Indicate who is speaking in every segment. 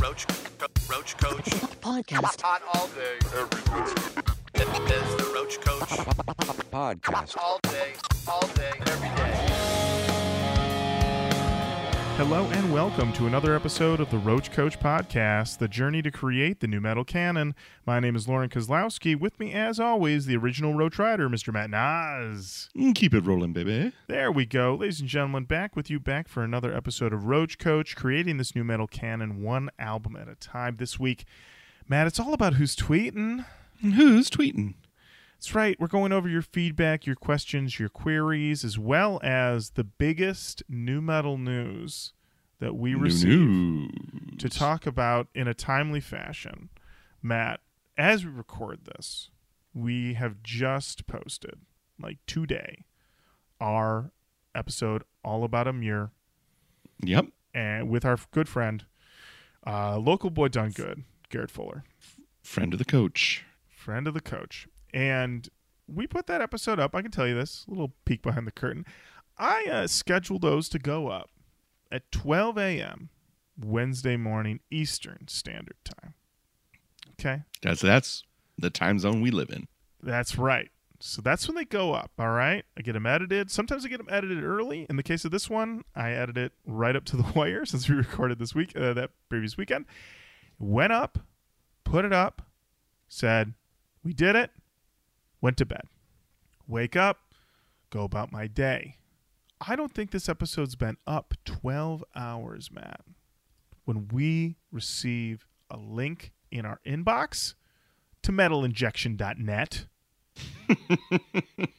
Speaker 1: Roach, Roach Koach.
Speaker 2: Podcast.
Speaker 1: Hot all day, every day. It's the Roach Koach.
Speaker 3: podcast.
Speaker 1: All day, all day, every day.
Speaker 4: Hello and welcome to another episode of the Roach Koach Podcast, the journey to create the nu metal canon. My name is Lorin Kozlowski. With me, as always, the original Roach Rider, Mr. Matt Nas.
Speaker 5: Mm, Keep it rolling, baby.
Speaker 4: There we go. Ladies and gentlemen, back with you, back for another episode of Roach Koach, creating this nu metal canon one album at a time. This week, Matt, it's all about who's tweeting.
Speaker 5: Who's tweeting?
Speaker 4: That's right. We're going over your feedback, your questions, your queries, as well as the biggest nu metal news that we
Speaker 5: New
Speaker 4: received
Speaker 5: news.
Speaker 4: to talk about in a timely fashion. Matt, as we record this, we have just posted, like today, our episode all about a Emmure
Speaker 5: Yep.
Speaker 4: and with our good friend, uh, local boy done good, Garrett Fuller.
Speaker 5: Friend of the coach.
Speaker 4: friend of the coach. And we put that episode up. I can tell you this a little peek behind the curtain. I uh, scheduled those to go up at 12 a.m. Wednesday morning Eastern Standard Time. Okay,
Speaker 5: That's that's the time zone we live in.
Speaker 4: that's right. So that's when they go up. All right, I get them edited. Sometimes I get them edited early. In the case of this one, I edit it right up to the wire since we recorded this week, uh, that previous weekend. Went up, put it up, said, We did it, went to bed. Wake up, go about my day. I don't think this episode's been up 12 hours, Matt. When we receive a link in our inbox to metalinjection.net,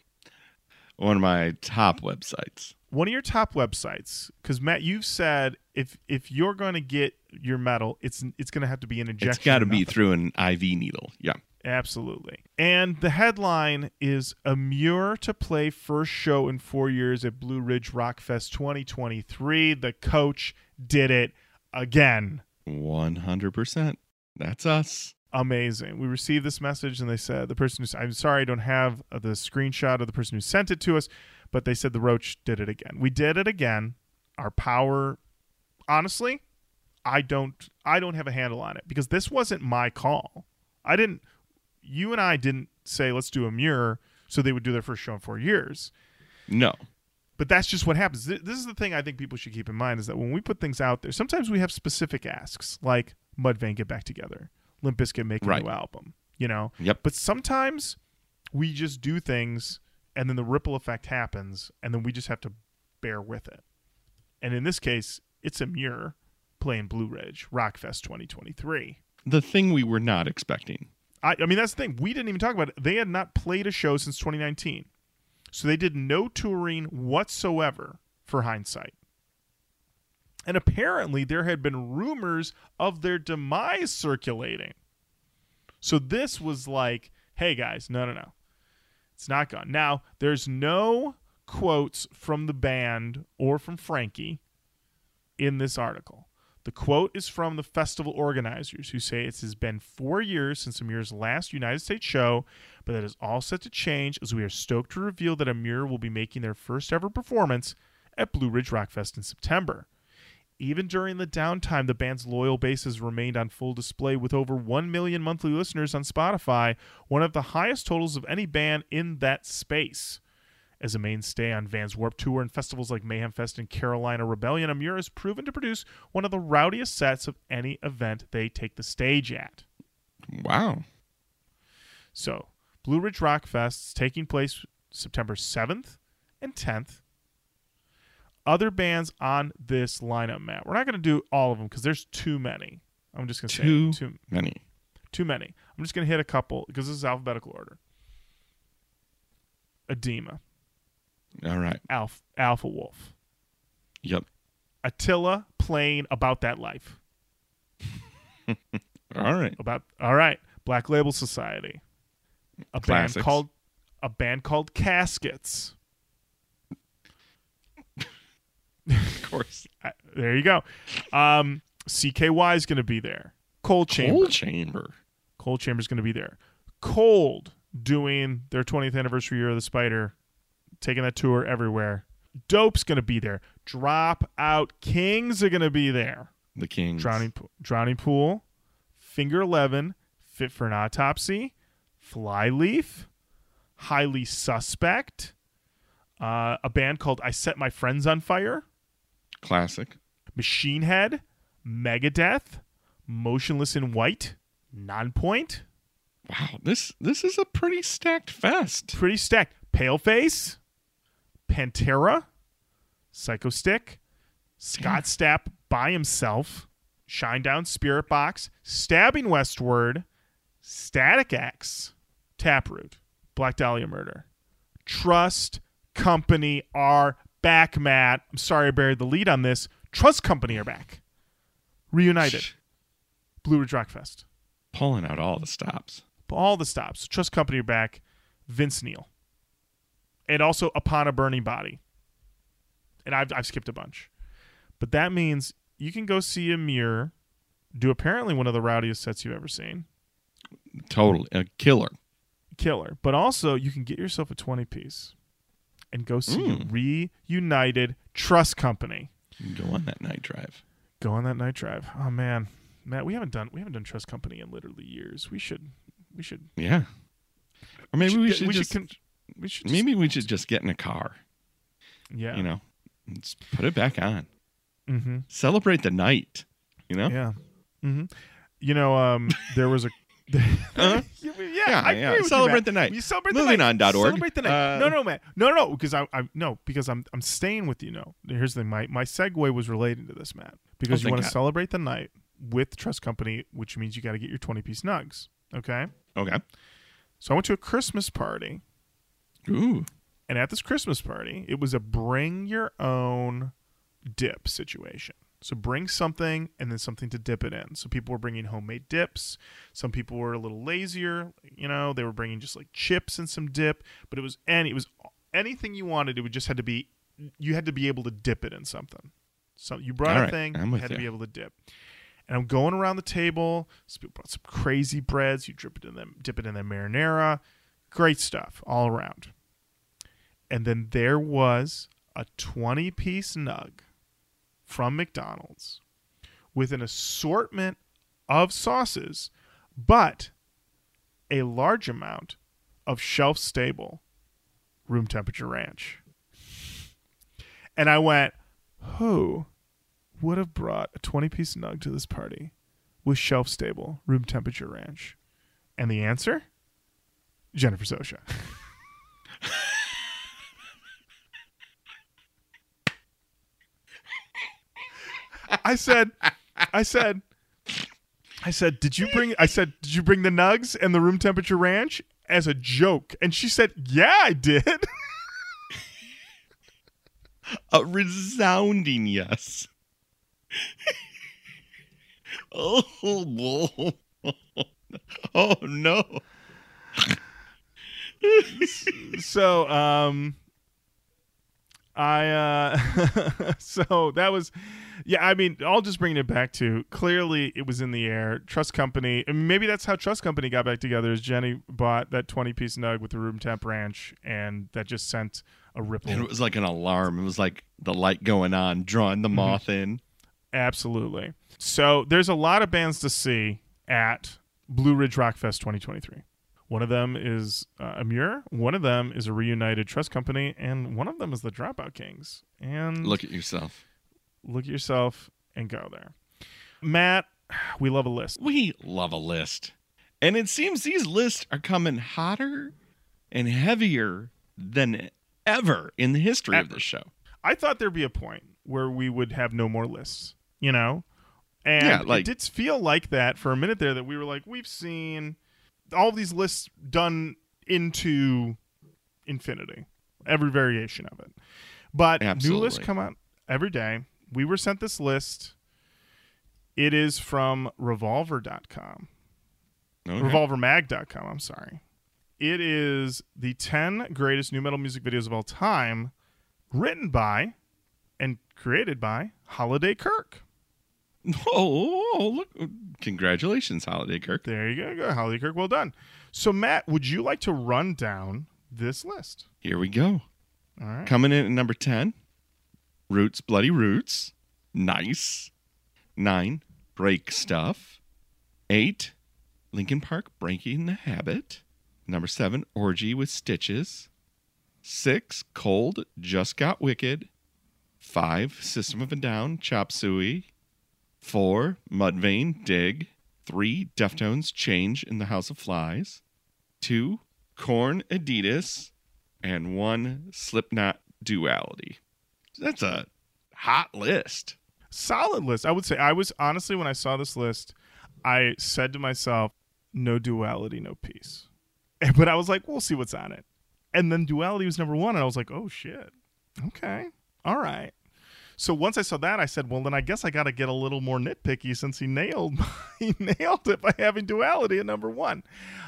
Speaker 5: One of my top websites.
Speaker 4: one of your top websites, because Matt, you've said if if you're going to get your metal, it's it's going to have to be an injection.
Speaker 5: It's got to be through an IV needle. Yeah.
Speaker 4: Absolutely. And the headline is Emmure to play first show in four years at Blue Ridge Rock Fest 2023. The coach did it again.
Speaker 5: 100%. That's us.
Speaker 4: Amazing. We received this message and they said the person who's, I'm sorry, I don't have the screenshot of the person who sent it to us, but they said the Roach did it again. We did it again. Our power, honestly, I don't, I don't have a handle on it because this wasn't my call. I didn't, you and I didn't say, let's do Emmure so they would do their first show in four years.
Speaker 5: No.
Speaker 4: But that's just what happens. This is the thing I think people should keep in mind is that when we put things out there, sometimes we have specific asks like Mudvayne get back together, Limp Bizkit make a
Speaker 5: Right.
Speaker 4: new album, you know.
Speaker 5: Yep.
Speaker 4: But sometimes we just do things and then the ripple effect happens and then we just have to bear with it. And in this case, it's Emmure playing Blue Ridge Rockfest 2023.
Speaker 5: The thing we were not expecting.
Speaker 4: I, I mean, that's the thing. We didn't even talk about it. They had not played a show since 2019. So they did no touring whatsoever for hindsight. And apparently, there had been rumors of their demise circulating. So this was like, hey guys, no, no, no. It's not gone. Now, there's no quotes from the band or from Frankie in this article. The quote is from the festival organizers who say it has been four years since Emmure's last United States show, but that is all set to change as we are stoked to reveal that Amir will be making their first ever performance at Blue Ridge Rockfest in September. Even during the downtime, the band's loyal base has remained on full display with over 1 million monthly listeners on Spotify, one of the highest totals of any band in that space. As a mainstay on Vans Warped Tour and festivals like Mayhem Fest and Carolina Rebellion, Emmure has proven to produce one of the rowdiest sets of any event they take the stage at.
Speaker 5: Wow.
Speaker 4: So, Blue Ridge Rock Fest is taking place September 7th and 10th. Other bands on this lineup, Matt. We're not going to do all of them because there's too many. I'm just going to say
Speaker 5: Too
Speaker 4: too,
Speaker 5: many.
Speaker 4: too many. I'm just going to hit a couple because this is alphabetical order. Adema,
Speaker 5: All right.
Speaker 4: Alpha, Alpha Wolf,
Speaker 5: Yep.
Speaker 4: Attila playing about that life.
Speaker 5: All right.
Speaker 4: About all right, Black Label Society, a band called a band called Caskets.
Speaker 5: Of course.
Speaker 4: There you go. Um, CKY is going to be there. Coal Chamber.
Speaker 5: Coal chamber.
Speaker 4: Coal Chamber is going to be there. Cold doing their 20th anniversary year of the Spider, taking that tour everywhere. Dope's going to be there. Dropout Kings are going to be there.
Speaker 5: The Kings.
Speaker 4: Drowning Pool. Drowning Pool, Finger Eleven, Fit for an Autopsy, Flyleaf, Highly Suspect, uh, a band called I Set My Friends on Fire,
Speaker 5: Classic.
Speaker 4: Machine Head, Megadeth, Motionless in White, Nonpoint,
Speaker 5: Wow, this this is a pretty stacked fest.
Speaker 4: pretty stacked. Paleface, Pantera, Psychostick, Scott Stapp by himself, Shinedown Spiritbox, Stabbing Westward, Static X, Taproot, Black Dahlia Murder, Trust Company are back, Matt. I'm sorry I buried the lead on this. Trust Company are back. Reunited. Blue Ridge Rock Fest.
Speaker 5: Pulling out all the stops.
Speaker 4: all the stops. Trust Company are back. Vince Neil. And also Upon a Burning Body. And I've, I've skipped a bunch. But that means you can go see Emmure do apparently one of the rowdiest sets you've ever seen.
Speaker 5: Totally a killer.
Speaker 4: Killer. But also you can get yourself a 20 piece and go see
Speaker 5: Mm.
Speaker 4: Reunited Trust Company.
Speaker 5: Go on that night drive.
Speaker 4: Go on that night drive. Oh man. Matt, we haven't done we haven't done Trust Company in literally years. We should we should
Speaker 5: Yeah. Or maybe we
Speaker 4: get-
Speaker 5: should, just
Speaker 4: con- we should just-
Speaker 5: maybe we should just get in a car.
Speaker 4: yeah.
Speaker 5: You know, just put it back on.
Speaker 4: Mm-hmm.
Speaker 5: Celebrate the night. You know.
Speaker 4: Yeah. hmm You know, um, there was a.
Speaker 5: Uh-huh.
Speaker 4: yeah,
Speaker 5: Yeah,
Speaker 4: I
Speaker 5: yeah.
Speaker 4: with
Speaker 5: Celebrate
Speaker 4: you,
Speaker 5: the night.
Speaker 4: You celebrate the
Speaker 5: Moving
Speaker 4: night.
Speaker 5: on dot org.
Speaker 4: Celebrate the night.
Speaker 5: Uh,
Speaker 4: no, no, man. No, no, no. Because I, I, no, because I'm, I'm staying with you. No, here's the thing. My, my segue was related to this, Matt. Because
Speaker 5: Oh,
Speaker 4: you want to celebrate the night with Trust Company, which means you got to get your 20 piece nugs. Okay.
Speaker 5: Okay.
Speaker 4: So I went to a Christmas party,
Speaker 5: Ooh.
Speaker 4: and at this Christmas party, it was a bring your own dip situation. So bring something and then something to dip it in. So people were bringing homemade dips. Some people were a little lazier, you know, they were bringing just like chips and some dip, but it was any it was anything you wanted, it would just had to be you had to be able to dip it in something. So you brought
Speaker 5: All
Speaker 4: a
Speaker 5: right,
Speaker 4: thing, you had to be able to dip. And I'm going around the table. Some people brought some crazy breads. You drip it in them, dip it in the marinara. Great stuff all around. And then there was a 20 piece nug from McDonald's with an assortment of sauces, but a large amount of shelf stable room temperature ranch. And I went, who would have brought a 20 piece nug to this party with shelf stable room temperature ranch? And the answer? Jennifer Sosha. I said, I said, I said, did you bring? I said, did you bring the nugs and the room temperature ranch as a joke? And she said, yeah, I did.
Speaker 5: A resounding yes. oh, whoa. oh no.
Speaker 4: so, um, I, uh, so that was, yeah. I mean, I'll just bring it back to clearly it was in the air. Trust Company, and maybe that's how Trust Company got back together. Is Jenny bought that twenty piece nug with the room temp ranch, and that just sent a ripple.
Speaker 5: And it was like an alarm. It was like the light going on, drawing the
Speaker 4: Mm-hmm.
Speaker 5: moth in.
Speaker 4: Absolutely. So there's a lot of bands to see at Blue Ridge Rock Fest 2023. One of them is uh, Emmure. One of them is a reunited trust company, and one of them is the Dropout Kings. And
Speaker 5: Look at yourself.
Speaker 4: look at yourself and go there. Matt, we love a list.
Speaker 5: We love a list. And it seems these lists are coming hotter and heavier than ever in the history of
Speaker 4: Ever.
Speaker 5: this show.
Speaker 4: I thought there'd be a point where we would have no more lists, you know? And
Speaker 5: Yeah, like-
Speaker 4: it did feel like that for a minute there that we were like, we've seen all these lists done into infinity, every variation of it. But new lists come out every day. We were sent this list. It is from revolver.com.
Speaker 5: Okay.
Speaker 4: revolvermag.com i'm sorry it is the 10 greatest nu metal music videos of all time written by and created by holiday kirk
Speaker 5: Oh, oh, look. Congratulations, Holiday Kirk.
Speaker 4: there you go, go holiday kirk well done so matt would you like to run down this list
Speaker 5: Here we go.
Speaker 4: all right
Speaker 5: Coming in at number 10, Roots, Bloody Roots. Nice. Nine, Break Stuff. Eight, Linkin Park Breaking the Habit. Number seven, Orgy with Stitches. Six, Cold Just Got Wicked. Five, System of a Down Chop Suey. Four, Mudvayne Dig. Three, Deftones Change in the House of Flies. Two, Korn Adidas. And one, Slipknot Duality. That's a hot list.
Speaker 4: Solid list. I would say I was honestly when I saw this list, I said to myself, no duality, no peace. But I was like, we'll see what's on it. And then duality was number one, and I was like, oh shit. Okay. All right. So once I saw that, I said, well, then I guess I got to get a little more nitpicky since he nailed he nailed it by having duality at number one.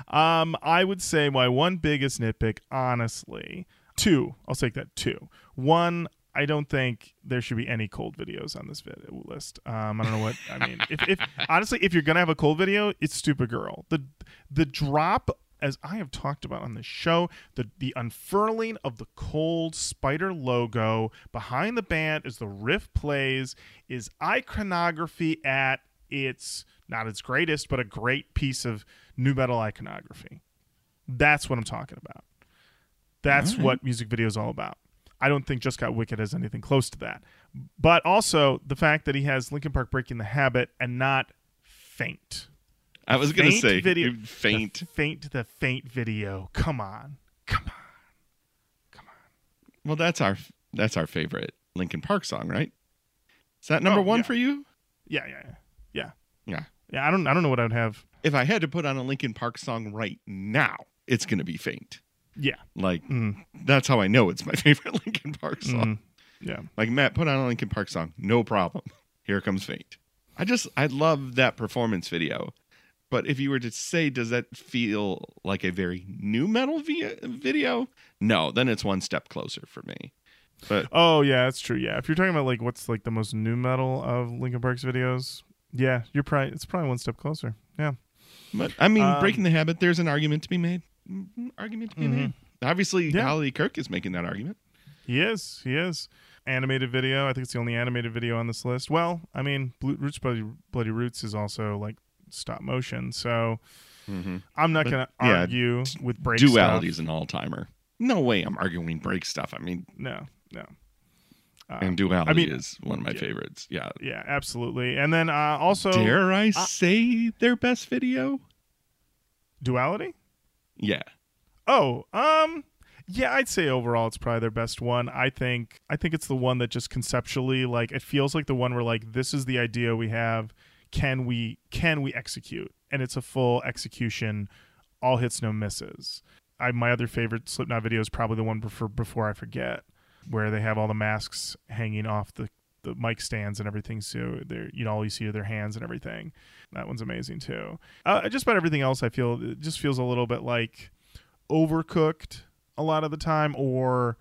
Speaker 4: Um, I would say my one biggest nitpick, honestly, two. I'll take that two. One, I don't think there should be any cold videos on this video list. Um, I don't know what I mean. If, if honestly, if you're gonna have a cold video, it's Stupid Girl. The the drop, as I have talked about on the show, the the unfurling of the cold spider logo behind the band as the riff plays is iconography at its not its greatest, but a great piece of nu metal iconography. That's what I'm talking about. That's
Speaker 5: right.
Speaker 4: what music video is all about. I don't think Just Got Wicked has anything close to that. But also the fact that he has Linkin Park breaking the habit and not faint.
Speaker 5: I was going to say
Speaker 4: video-
Speaker 5: faint.
Speaker 4: The faint the faint video. Come on. Come on. Come on.
Speaker 5: Well, that's our that's our favorite Linkin Park song, right? Is that number
Speaker 4: Oh,
Speaker 5: one
Speaker 4: yeah.
Speaker 5: for you?
Speaker 4: Yeah, yeah, yeah. Yeah.
Speaker 5: Yeah.
Speaker 4: Yeah, I don't I don't know what I'd have.
Speaker 5: If I had to put on a Linkin Park song right now, it's going to be Faint.
Speaker 4: Yeah.
Speaker 5: Like
Speaker 4: Mm,
Speaker 5: that's how I know it's my favorite Linkin Park song.
Speaker 4: mm, yeah.
Speaker 5: Like Matt, put on a Linkin Park song, no problem. Here comes Faint. I just I love that performance video. But if you were to say, does that feel like a very nu metal vi- video? No, then it's one step closer for me. But
Speaker 4: Oh yeah, that's true. Yeah, if you're talking about like what's like the most nu metal of Linkin Park's videos, yeah, you're probably it's probably one step closer. Yeah,
Speaker 5: But I mean,
Speaker 4: Um,
Speaker 5: breaking the habit. There's an argument to be made. Mhm, Argument to be
Speaker 4: Mhm.
Speaker 5: made. Obviously,
Speaker 4: Yeah.
Speaker 5: Holiday Kirk is making that argument.
Speaker 4: he is. He is. Animated video. I think it's the only animated video on this list. Well, I mean, Blue, Roots Bloody, Bloody Roots is also like stop motion, so I'm not gonna
Speaker 5: yeah,
Speaker 4: argue with break
Speaker 5: Duality is an all timer. No way I'm arguing break stuff. I mean,
Speaker 4: No, no. Uh,
Speaker 5: and Duality
Speaker 4: mean,
Speaker 5: is one of my
Speaker 4: yeah.
Speaker 5: favorites. Yeah.
Speaker 4: yeah, absolutely. And then uh, also
Speaker 5: Dare I say their best video?
Speaker 4: duality.
Speaker 5: Yeah.
Speaker 4: Oh, um, yeah, I'd say overall it's probably their best one. I think I think it's the one that just conceptually like it feels like the one where like this is the idea we have. Can we can we execute? And it's a full execution, all hits no misses. I my other favorite Slipknot video is probably the one before before I forget, where they have all the masks hanging off the the mic stands and everything. So they're you know all you see are their hands and everything. That one's amazing too. Uh, just about everything else, I feel it just feels a little bit like overcooked a lot of the time, or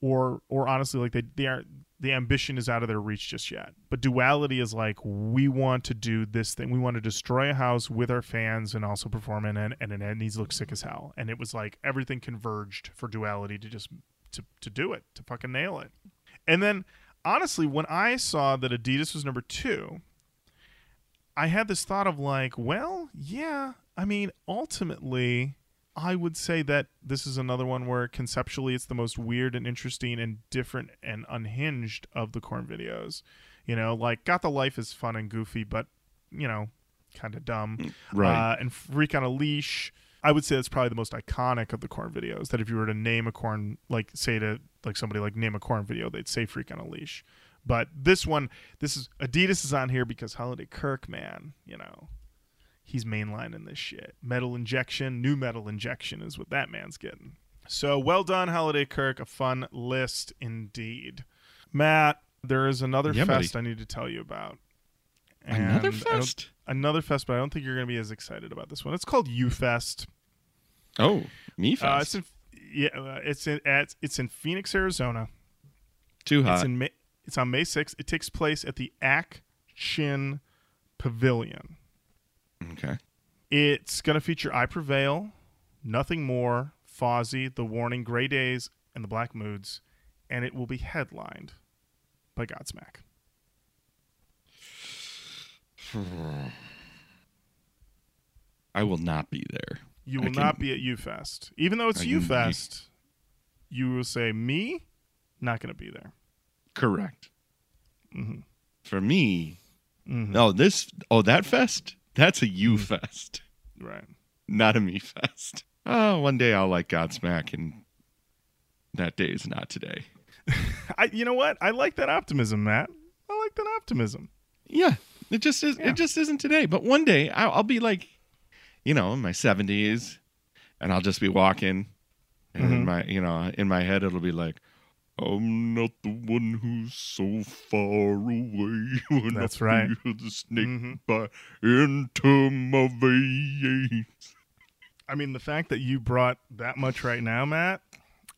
Speaker 4: or or honestly, like they they are the ambition is out of their reach just yet. But duality is like we want to do this thing. We want to destroy a house with our fans and also perform in it, and it needs to look sick as hell. And it was like everything converged for duality to just to to do it to fucking nail it. And then honestly, when I saw that Adidas was number two, I had this thought of like, well, yeah, I mean, ultimately, I would say that this is another one where conceptually it's the most weird and interesting and different and unhinged of the Korn videos. You know, like Got the Life is fun and goofy, but, you know, kind of dumb.
Speaker 5: Right.
Speaker 4: Uh, and Freak on a Leash, I would say that's probably the most iconic of the Korn videos. That if you were to name a Korn, like say to like somebody like name a Korn video, they'd say Freak on a Leash. But this one, this is Adidas is on here because Holiday Kirk, man, you know, he's mainlining this shit. Metal injection, nu metal injection is what that man's getting. So well done, Holiday Kirk. A fun list indeed. Matt, there is another
Speaker 5: Yeah, buddy.
Speaker 4: fest I need to tell you about.
Speaker 5: Another
Speaker 4: And don't-
Speaker 5: fest?
Speaker 4: another fest, but I don't think you're going to be as excited about this one. It's called U Fest.
Speaker 5: Oh, me
Speaker 4: Uh,
Speaker 5: fest.
Speaker 4: it's in, yeah, uh, it's in at, it's in Phoenix, Arizona.
Speaker 5: Too
Speaker 4: It's
Speaker 5: hot.
Speaker 4: in May, it's on May 6th. It takes place at the Ak-Chin Pavilion.
Speaker 5: Okay.
Speaker 4: It's going to feature I Prevail, Nothing More, Fozzy, The Warning, Grey Daze, and The Black Moods, and it will be headlined by Godsmack.
Speaker 5: I will not be there.
Speaker 4: You will
Speaker 5: can-
Speaker 4: not be at UFest. Even though it's
Speaker 5: I
Speaker 4: UFest, you will say, me, not going to be there.
Speaker 5: Correct.
Speaker 4: Mhm.
Speaker 5: For me,
Speaker 4: Mhm.
Speaker 5: no, this, oh, that fest, that's a you
Speaker 4: Mm-hmm.
Speaker 5: fest,
Speaker 4: Right.
Speaker 5: not a me fest. Oh, one day I'll like Godsmack, and that day is not today.
Speaker 4: I, you know what? I like that optimism, Matt. I like that optimism.
Speaker 5: Yeah, it just is.
Speaker 4: Yeah.
Speaker 5: It just isn't today. But one day I'll, I'll be like, you know, in my seventies, and I'll just be walking, and in
Speaker 4: Mhm.
Speaker 5: my, you know, in my head it'll be like, I'm not the one who's so far away. When
Speaker 4: That's
Speaker 5: I
Speaker 4: right.
Speaker 5: Feel the snake
Speaker 4: Mhm.
Speaker 5: bite into my veins.
Speaker 4: I mean, the fact that you brought that much right now, Matt,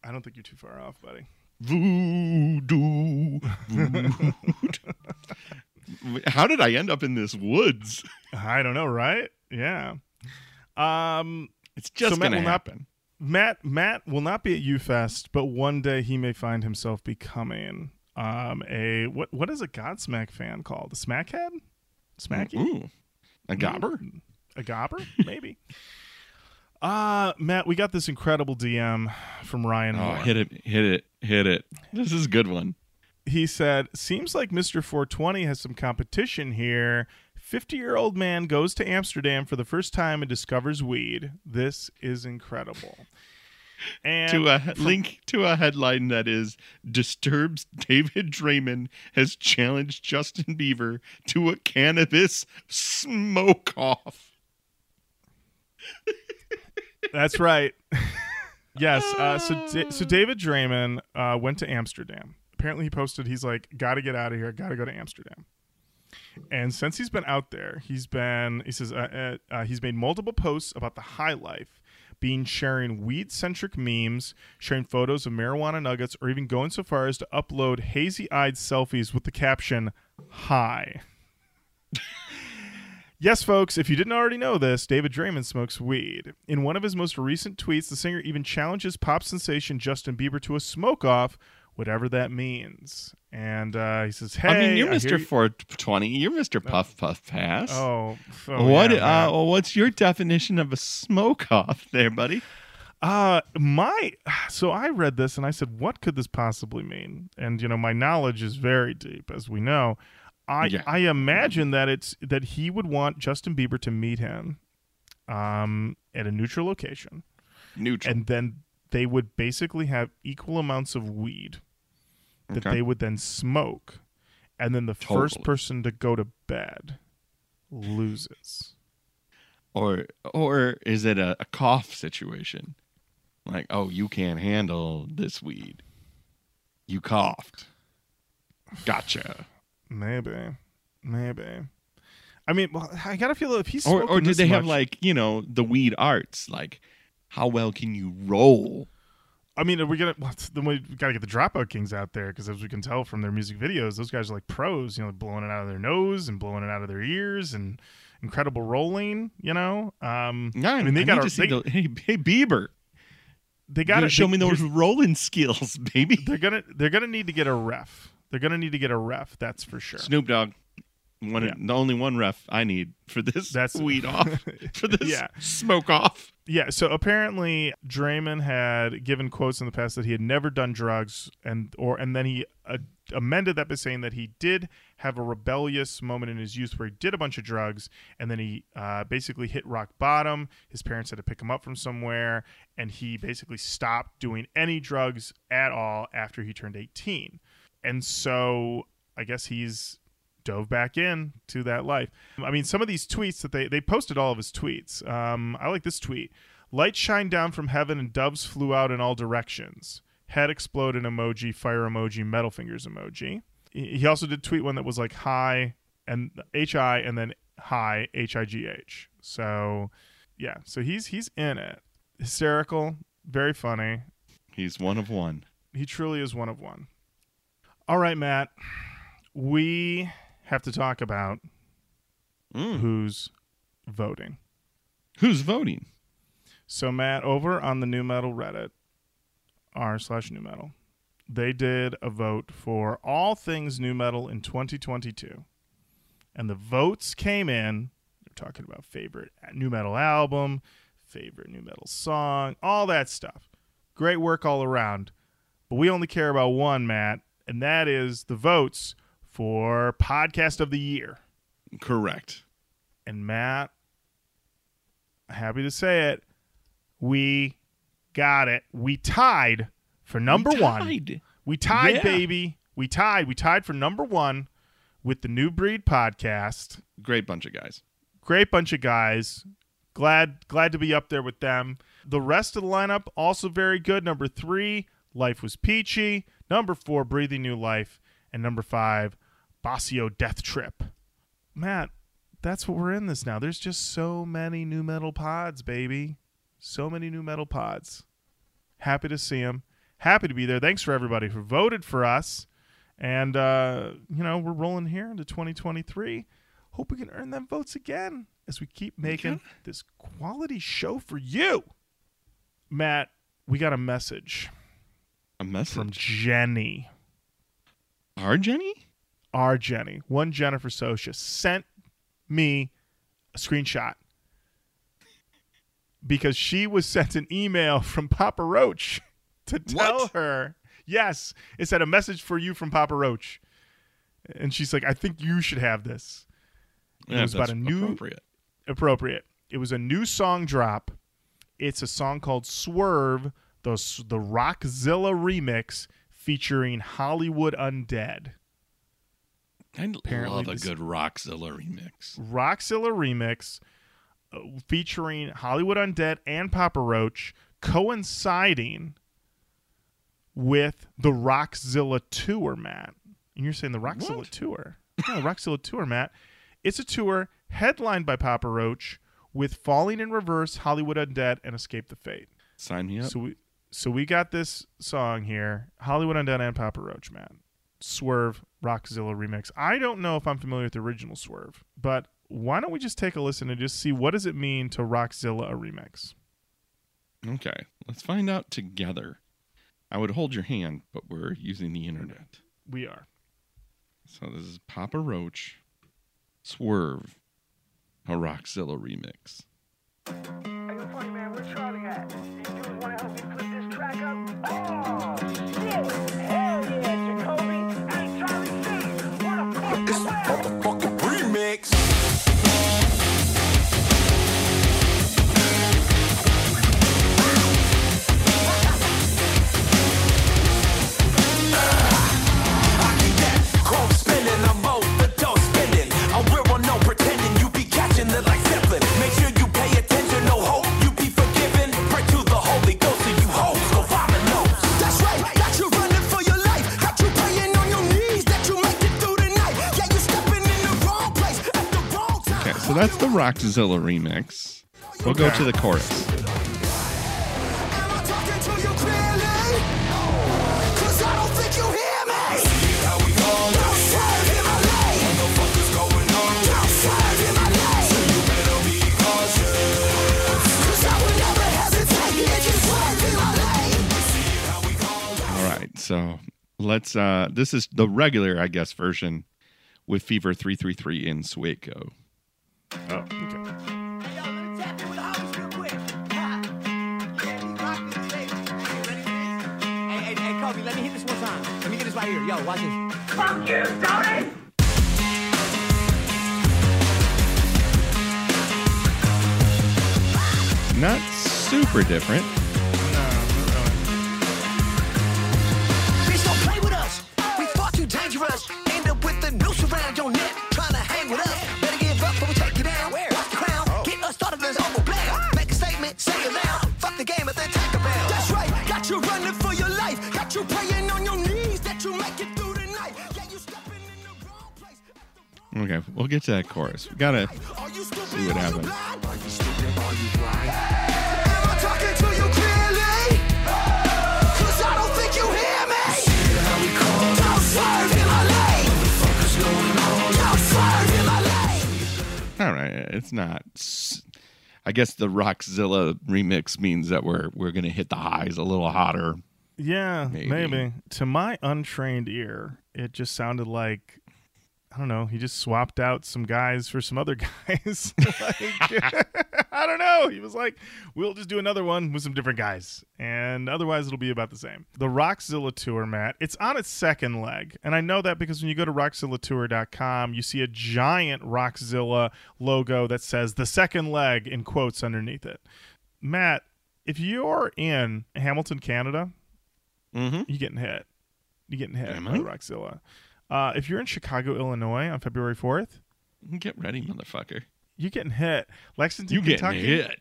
Speaker 4: I don't think you're too far off, buddy.
Speaker 5: Voodoo. voodoo. How did I end up in this woods?
Speaker 4: I don't know, right? Yeah. Um,
Speaker 5: It's just
Speaker 4: Matt
Speaker 5: gonna
Speaker 4: will not-
Speaker 5: happen.
Speaker 4: Matt Matt will not be at UFest, but one day he may find himself becoming um a what what is a Godsmack fan called? A smackhead? Smacky?
Speaker 5: Ooh, a gobber.
Speaker 4: A gobber? Maybe. Uh Matt, we got this incredible DM from Ryan
Speaker 5: Oh,
Speaker 4: Moore.
Speaker 5: hit it, hit it, hit it. This is a good one.
Speaker 4: He said, "Seems like Mr. 420 has some competition here. 50-year-old man goes to Amsterdam for the first time and discovers weed. This is incredible." And
Speaker 5: to a
Speaker 4: from-
Speaker 5: link to a headline that is Disturbed's David Draiman has challenged Justin Bieber to a cannabis smoke off.
Speaker 4: That's right. yes. Uh, so, Da- so David Draiman uh, went to Amsterdam. Apparently, he posted, he's like, got to get out of here. Got to go to Amsterdam. And since he's been out there, he's been, he says, uh, uh, uh, he's made multiple posts about the high life, being sharing weed centric memes, sharing photos of marijuana nuggets, or even going so far as to upload hazy eyed selfies with the caption, Hi. Yes, folks, if you didn't already know this, David Draiman smokes weed. In one of his most recent tweets, the singer even challenges pop sensation Justin Bieber to a smoke off, whatever that means. And uh, he says, Hey,
Speaker 5: I mean, you're Mr.
Speaker 4: you-
Speaker 5: 420. You're Mr. Puff Puff Pass.
Speaker 4: Oh, oh,
Speaker 5: what?
Speaker 4: yeah,
Speaker 5: uh, what's your definition of a smoke off, there, buddy?
Speaker 4: Uh my so I read this and I said, what could this possibly mean? And you know, my knowledge is very deep, as we know. I
Speaker 5: Yeah.
Speaker 4: I imagine that it's that he would want Justin Bieber to meet him um at a neutral location.
Speaker 5: Neutral.
Speaker 4: And then they would basically have equal amounts of weed that
Speaker 5: Okay.
Speaker 4: they would then smoke. And then the first person to go to bed loses.
Speaker 5: or or is it a, a cough situation? Like, oh, you can't handle this weed. You coughed. Gotcha.
Speaker 4: Maybe. Maybe. I mean, well, I gotta feel if he's
Speaker 5: Or or did they have like you know the weed arts? Like, how well can you roll?
Speaker 4: I mean, are we gonna? Well, then we gotta get the Dropout Kings out there because, as we can tell from their music videos, those guys are like pros. You know, blowing it out of their nose and blowing it out of their ears and incredible rolling. You know, um,
Speaker 5: Yeah,
Speaker 4: I mean, they
Speaker 5: need
Speaker 4: got
Speaker 5: to see the, hey, hey Bieber,
Speaker 4: they got
Speaker 5: gotta
Speaker 4: to
Speaker 5: show me those rolling skills, baby.
Speaker 4: They're gonna they're gonna need to get a ref. They're gonna need to get a ref. That's for sure.
Speaker 5: Snoop Dogg, one
Speaker 4: Yeah.
Speaker 5: the only one ref I need for this
Speaker 4: That's-
Speaker 5: weed off, for this
Speaker 4: Yeah.
Speaker 5: smoke off.
Speaker 4: Yeah, so apparently Draiman had given quotes in the past that he had never done drugs, and or and then he uh, amended that by saying that he did have a rebellious moment in his youth where he did a bunch of drugs, and then he uh, basically hit rock bottom. His parents had to pick him up from somewhere, and he basically stopped doing any drugs at all after he turned eighteen. And so I guess he's dove back in to that life. I mean, some of these tweets that they they posted all of his tweets. Um, I like this tweet: "Light shined down from heaven and doves flew out in all directions." Head exploded emoji, fire emoji, metal fingers emoji. He he also did tweet one that was like hi and H I and then hi H I G H. So yeah, so he's he's in it. Hysterical, very funny.
Speaker 5: He's one of one.
Speaker 4: He truly is one of one. All right, Matt. We have to talk about
Speaker 5: Mm.
Speaker 4: who's voting.
Speaker 5: Who's voting?
Speaker 4: So, Matt, over on the Nu Metal Reddit, r slash Nu Metal, they did a vote for all things Nu Metal in 2022. And the votes came in. They're talking about favorite nu metal album, favorite nu metal song, all that stuff. Great work all around. But we only care about one, Matt, and that is the votes for podcast of the year.
Speaker 5: Correct.
Speaker 4: And Matt, happy to say it, we got it. We tied for number
Speaker 5: We
Speaker 4: one. We tied,
Speaker 5: Yeah.
Speaker 4: baby. We tied. We tied for number one with the New Breed podcast.
Speaker 5: Great bunch of guys.
Speaker 4: Great bunch of guys. Glad glad to be up there with them. The rest of the lineup also very good. Number three, Life Was Peachy. Number four, Breathing New Life. And number five, Bossio Death Trip. Matt, that's what we're in this now. There's just so many nu metal pods, baby. So many nu metal pods. Happy to see them. Happy to be there. Thanks for everybody who voted for us. And, uh, you know, we're rolling here into 2023. Hope we can earn them votes again as we keep making
Speaker 5: Okay.
Speaker 4: this quality show for you. Matt, we got a message
Speaker 5: A message
Speaker 4: from Jenny.
Speaker 5: Our Jenny?
Speaker 4: Our Jenny, one Jennifer Socia, sent me a screenshot because she was sent an email from Papa Roach to tell
Speaker 5: What?
Speaker 4: her, yes, it said a message for you from Papa Roach. And she's like, I think you should have this. It was about a new
Speaker 5: appropriate.
Speaker 4: appropriate. It was a new song drop. It's a song called Swerve, the the Rockzilla remix featuring Hollywood Undead.
Speaker 5: I
Speaker 4: Apparently
Speaker 5: love a
Speaker 4: this-
Speaker 5: good Rockzilla remix.
Speaker 4: Rockzilla remix uh, featuring Hollywood Undead and Papa Roach coinciding with the Rockzilla tour, Matt. And you're saying the Rockzilla
Speaker 5: What?
Speaker 4: tour? No, the Rockzilla tour, Matt. It's a tour headlined by Papa Roach with Falling in Reverse, Hollywood Undead, and Escape the Fate.
Speaker 5: Sign me up.
Speaker 4: So we so we got this song here, Hollywood Undead and Papa Roach, man. Swerve Rockzilla remix. I don't know if I'm familiar with the original Swerve, but why don't we just take a listen and just see what does it mean to Rockzilla a remix?
Speaker 5: Okay, let's find out together. I would hold your hand, but we're using the internet.
Speaker 4: We are.
Speaker 5: So this is Papa Roach, Swerve, a Rockzilla remix.
Speaker 2: Hey,
Speaker 5: hesitate We'll
Speaker 6: swerve in my lane.
Speaker 5: All right, so let's. uh This is the regular, I guess, version with Fever three three three in Sueco.
Speaker 2: Let me hit this one time. Let me get this right here. Yo, watch this. Fuck you, Tony!
Speaker 5: Not super different.
Speaker 2: Get
Speaker 5: to that chorus. We gotta.
Speaker 6: Are you stupid?
Speaker 5: See what happens.
Speaker 6: blind? Are you stupid? Are you blind? Am I talking to you clearly? 'Cause I don't think you hear me. Don't swerve in my lane. Don't swerve in my lane.
Speaker 5: All right, it's not. I guess the Rockzilla remix means that we're we're gonna hit the highs a little hotter.
Speaker 4: Yeah,
Speaker 5: Maybe.
Speaker 4: maybe. To my untrained ear, it just sounded like I don't know. He just swapped out some guys for some other guys. like, I don't know. He was like, "We'll just do another one with some different guys, and otherwise it'll be about the same." The Rockzilla tour, Matt. It's on its second leg, and I know that because when you go to rockzillatour.com, you see a giant Rockzilla logo that says "the second leg" in quotes underneath it. Matt, if you're in Hamilton, Canada,
Speaker 5: Mm-hmm.
Speaker 4: you getting hit. You're getting hit by Rockzilla. Uh, if you're in Chicago, Illinois on February 4th,
Speaker 5: Get ready, motherfucker.
Speaker 4: you're getting hit. Lexington,
Speaker 5: You getting hit.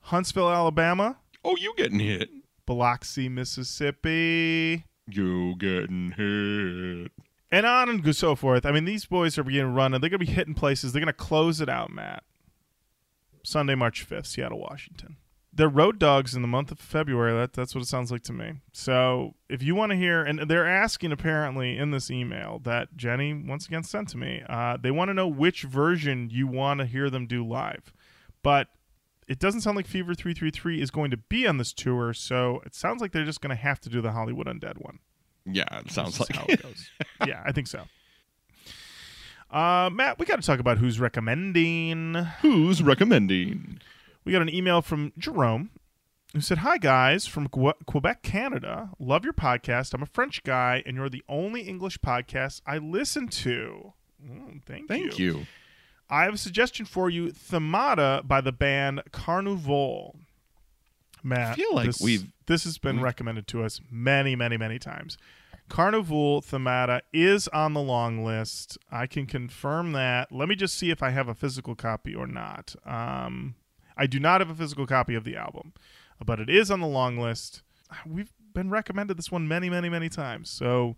Speaker 4: Huntsville, Alabama,
Speaker 5: Oh, you getting hit.
Speaker 4: Biloxi, Mississippi,
Speaker 5: You getting hit.
Speaker 4: and on and so forth. I mean, these boys are beginning to run, and they're going to be hitting places. They're going to close it out, Matt. Sunday, March 5th, Seattle, Washington. They're road dogs in the month of February. That, that's what it sounds like to me. So if you want to hear, and they're asking apparently in this email that Jenny once again sent to me, uh, they want to know which version you want to hear them do live. But it doesn't sound like Fever 333 is going to be on this tour, so it sounds like they're just going to have to do the Hollywood Undead one.
Speaker 5: Yeah, it sounds like
Speaker 4: how it goes. yeah, I think so. Uh, Matt, we got to talk about who's recommending.
Speaker 5: Who's recommending?
Speaker 4: We got an email from Jerome who said, Hi, guys, from Que- Quebec, Canada. Love your podcast. I'm a French guy, and you're the only English podcast I listen to. Mm, thank,
Speaker 5: Thank you.
Speaker 4: I have a suggestion for you Themata by the band Karnivool. Matt,
Speaker 5: I feel like
Speaker 4: this,
Speaker 5: we've-
Speaker 4: this has been recommended to us many, many, many times. Karnivool Themata is on the long list. I can confirm that. Let me just see if I have a physical copy or not. Um, I do not have a physical copy of the album, but it is on the long list. We've been recommended this one many, many, many times. So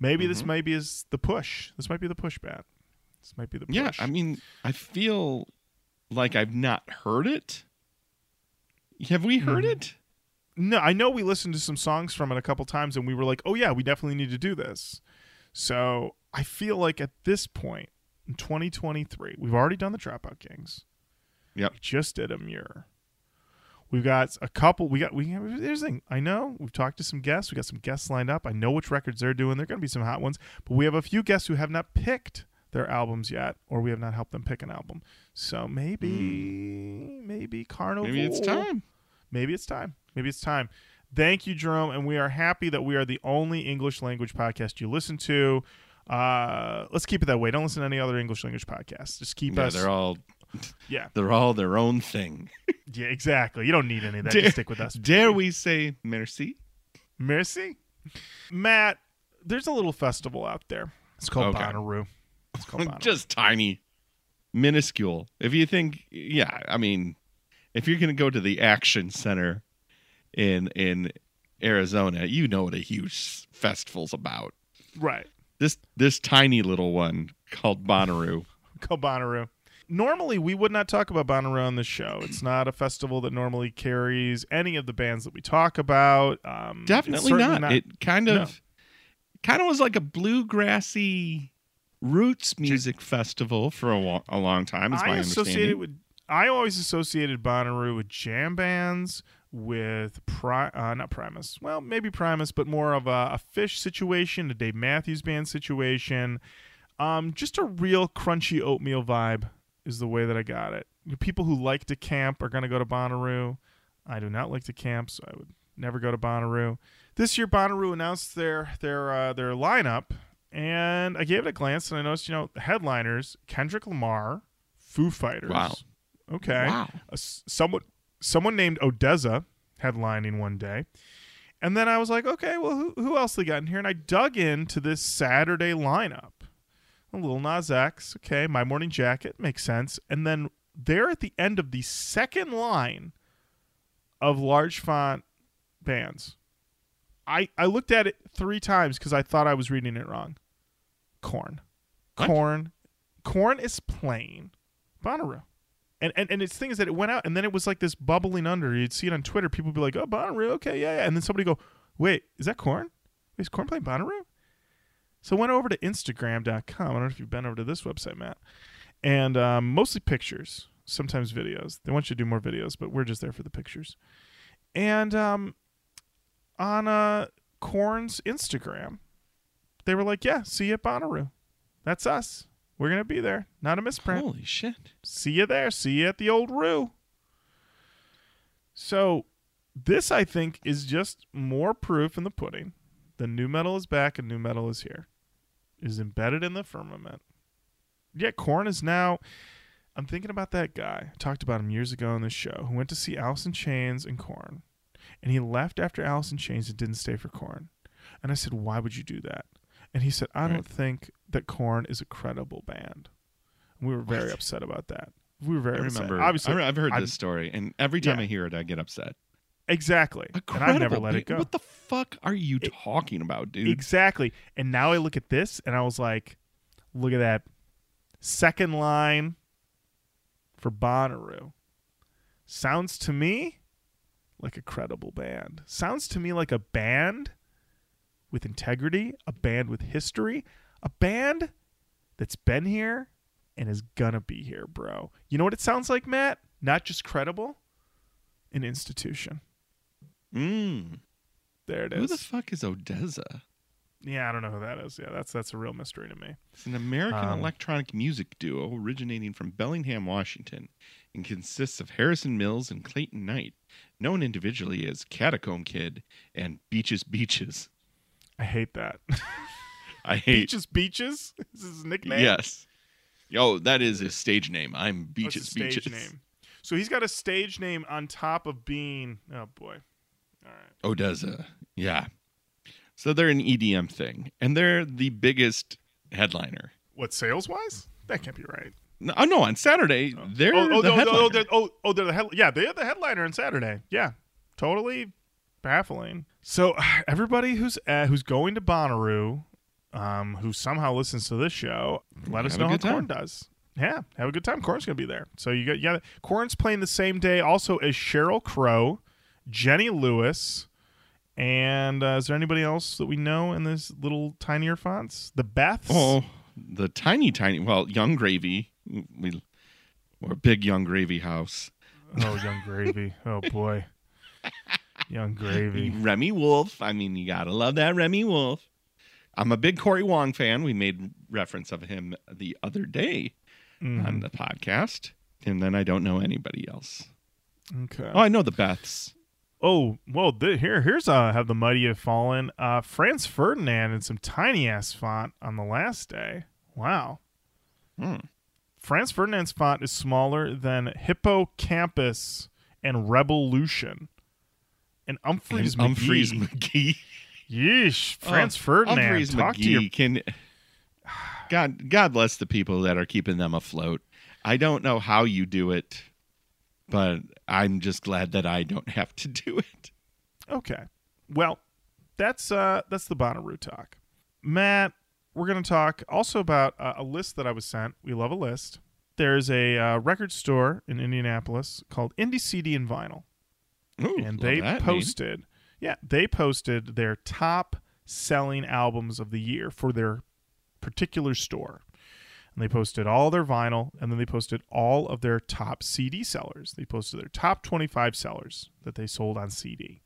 Speaker 4: maybe this
Speaker 5: Mm-hmm.
Speaker 4: maybe is the push. This might be the push, Matt. This might be the push.
Speaker 5: Yeah, I mean, I feel like I've not heard it. Have we heard
Speaker 4: Mhm.
Speaker 5: it?
Speaker 4: No, I know we listened to some songs from it a couple times and we were like, oh, yeah, we definitely need to do this. So I feel like at this point in 2023, we've already done the Dropout Kings.
Speaker 5: Yep.
Speaker 4: We just did Emmure. We've got a couple. We got, we, here's the thing. I know we've talked to some guests. We got some guests lined up. I know which records they're doing. They're going to be some hot ones. But we have a few guests who have not picked their albums yet, or we have not helped them pick an album. So maybe, maybe Karnivool.
Speaker 5: Maybe it's time.
Speaker 4: Maybe it's time. Maybe it's time. Thank you, Jerome, and we are happy that we are the only English language podcast you listen to. Uh, let's keep it that way. Don't listen to any other English language podcasts. Just keep us.
Speaker 5: Yeah,
Speaker 4: us.
Speaker 5: they're all
Speaker 4: yeah,
Speaker 5: they're all their own thing.
Speaker 4: yeah, exactly. You don't need any of that.
Speaker 5: Dare-
Speaker 4: Just stick with us.
Speaker 5: Dare we say merci?
Speaker 4: Merci, Matt. There's a little festival out there. It's called
Speaker 5: Okay.
Speaker 4: Bonnaroo. It's called Bonnaroo.
Speaker 5: Just tiny, minuscule. If you think, yeah, I mean, if you're gonna go to the Ak-Chin Center in in Arizona, you know what a huge festival's about.
Speaker 4: right.
Speaker 5: This this tiny little one called Bonnaroo.
Speaker 4: called Bonnaroo. Normally, we would not talk about Bonnaroo on the show. It's not a festival that normally carries any of the bands that we talk about. Um,
Speaker 5: Definitely
Speaker 4: certainly
Speaker 5: not. It kind of
Speaker 4: No.
Speaker 5: kind of was like a bluegrassy roots music festival for a, wa- a long time. Is
Speaker 4: I
Speaker 5: my
Speaker 4: associated
Speaker 5: understanding.
Speaker 4: with. I always associated Bonnaroo with jam bands, with Pri- uh, not Primus. Well, maybe Primus, but more of a, a Phish situation, a Dave Matthews Band situation. Um, just a real crunchy oatmeal vibe is the way that I got it. People who like to camp are going to go to Bonnaroo. I do not like to camp, so I would never go to Bonnaroo. This year, Bonnaroo announced their their uh, their lineup, and I gave it a glance, and I noticed, you know, the headliners: Kendrick Lamar, Foo Fighters.
Speaker 5: Wow.
Speaker 4: Okay.
Speaker 5: Wow.
Speaker 4: Someone someone named Odesza headlining one day. And then I was like, okay, well, who, who else they got in here? And I dug into this Saturday lineup. Lil Nas X, okay, My Morning Jacket, makes sense. And then there at the end of the second line of large font bands, I, I looked at it three times because I thought I was reading it wrong.
Speaker 5: Korn.
Speaker 4: Korn. Korn is plain Bonnaroo. And, and and its thing is that it went out and then it was like this bubbling under. You'd see it on Twitter. People would be like, "Oh, Bonnaroo, okay, yeah, yeah." And then somebody go, "Wait, is that Korn? Is Korn playing Bonnaroo?" So I went over to Instagram.com. I don't know if you've been over to this website, Matt, and um, mostly pictures, sometimes videos. They want you to do more videos, but we're just there for the pictures. And um, on uh, Korn's Instagram, they were like, "Yeah, see you at Bonnaroo." That's us. We're gonna be there. Not a misprint.
Speaker 5: Holy shit.
Speaker 4: See you there. See you at the old Roo. So, this I think is just more proof in the pudding. The nu metal is back and nu metal is here. Is embedded in the firmament. Yet Korn is now. I'm thinking about that guy. I talked about him years ago on this show who went to see Alice in Chains and Korn, and he left after Alice in Chains and didn't stay for Korn. And I said, "Why would you do that?" And he said, "I
Speaker 5: Right.
Speaker 4: don't think that Korn is a credible band." And we were very
Speaker 5: What?
Speaker 4: upset about that. We were very
Speaker 5: I
Speaker 4: upset.
Speaker 5: remember.
Speaker 4: Obviously,
Speaker 5: I, have heard
Speaker 4: I'm-
Speaker 5: this story, and every time
Speaker 4: Yeah.
Speaker 5: I hear it, I get upset.
Speaker 4: Exactly,
Speaker 5: A
Speaker 4: and I never let it go.
Speaker 5: What the fuck are you talking about, dude?
Speaker 4: Exactly. And now I look at this and I was like, look at that second line for Bonnaroo. Sounds to me like a credible band. Sounds to me like a band with integrity, a band with history, a band that's been here and is gonna be here, bro. You know what it sounds like, Matt? Not just credible, an institution.
Speaker 5: Mm.
Speaker 4: There it
Speaker 5: Who
Speaker 4: is.
Speaker 5: the fuck is Odesza?
Speaker 4: yeah, I don't know who that is. Yeah, that's that's a real mystery to me.
Speaker 5: It's an American
Speaker 4: Um,
Speaker 5: electronic music duo originating from Bellingham, Washington, and consists of Harrison Mills and Clayton Knight, known individually as Catacomb Kid and Beaches Beaches.
Speaker 4: I hate that.
Speaker 5: I hate.
Speaker 4: Beaches, Beaches is his nickname.
Speaker 5: Yes. Oh, that is his stage name. I'm Beaches Beaches.
Speaker 4: name. So he's got a stage name on top of being. Oh boy. All right.
Speaker 5: Odesza. Yeah. So they're an EDM thing, and they're the biggest headliner.
Speaker 4: What sales wise? That can't be right.
Speaker 5: No, oh, no, on Saturday, they're
Speaker 4: oh, oh,
Speaker 5: the
Speaker 4: oh,
Speaker 5: headliner.
Speaker 4: oh, they're, oh, oh, they're the head. Yeah, they're the headliner on Saturday. Yeah, totally baffling. So everybody who's uh, who's going to Bonnaroo, um, who somehow listens to this show, let us
Speaker 5: Have a
Speaker 4: know how. Korn does. Yeah, have a good time. Korn's gonna be there. So you got yeah, Korn's playing the same day also as Sheryl Crow, Jenny Lewis, and uh, is there anybody else that we know in this little tinier fonts? The Beths.
Speaker 5: Oh, the tiny, tiny. Well, Yung Gravy. We we're a big Yung Gravy house.
Speaker 4: Oh, Yung Gravy. Oh boy, Yung Gravy.
Speaker 5: Remi Wolf. I mean, you gotta love that Remi Wolf. I'm a big Cory Wong fan. We made reference of him the other day
Speaker 4: Mm-hmm.
Speaker 5: on the podcast, and then I don't know anybody else.
Speaker 4: Okay.
Speaker 5: Oh, I know the Beths.
Speaker 4: Oh, well, th- here, here's uh, have the mighty have fallen. Uh, Franz Ferdinand in some tiny ass font on the last day. Wow.
Speaker 5: Hmm.
Speaker 4: Franz Ferdinand's font is smaller than Hippo Campus and Rebelution. And
Speaker 5: And
Speaker 4: Umphrey's
Speaker 5: Umphrey's
Speaker 4: McGee.
Speaker 5: McGee.
Speaker 4: Yeesh, Franz
Speaker 5: Oh,
Speaker 4: Ferdinand.
Speaker 5: Umphrey's
Speaker 4: talk
Speaker 5: McGee
Speaker 4: to your
Speaker 5: can. God, God bless the people that are keeping them afloat. I don't know how you do it, but I'm just glad that I don't have to do it.
Speaker 4: Okay. Well, that's uh that's the Bonnaroo talk. Matt, we're going to talk also about uh, a list that I was sent. We love a list. There's a uh, record store in Indianapolis called Indy CD and Vinyl,
Speaker 5: Ooh,
Speaker 4: and they
Speaker 5: name.
Speaker 4: posted, yeah, they posted their top selling albums of the year for their particular store. And they posted all their vinyl, and then they posted all of their top CD sellers. They posted their top 25 sellers that they sold on CD.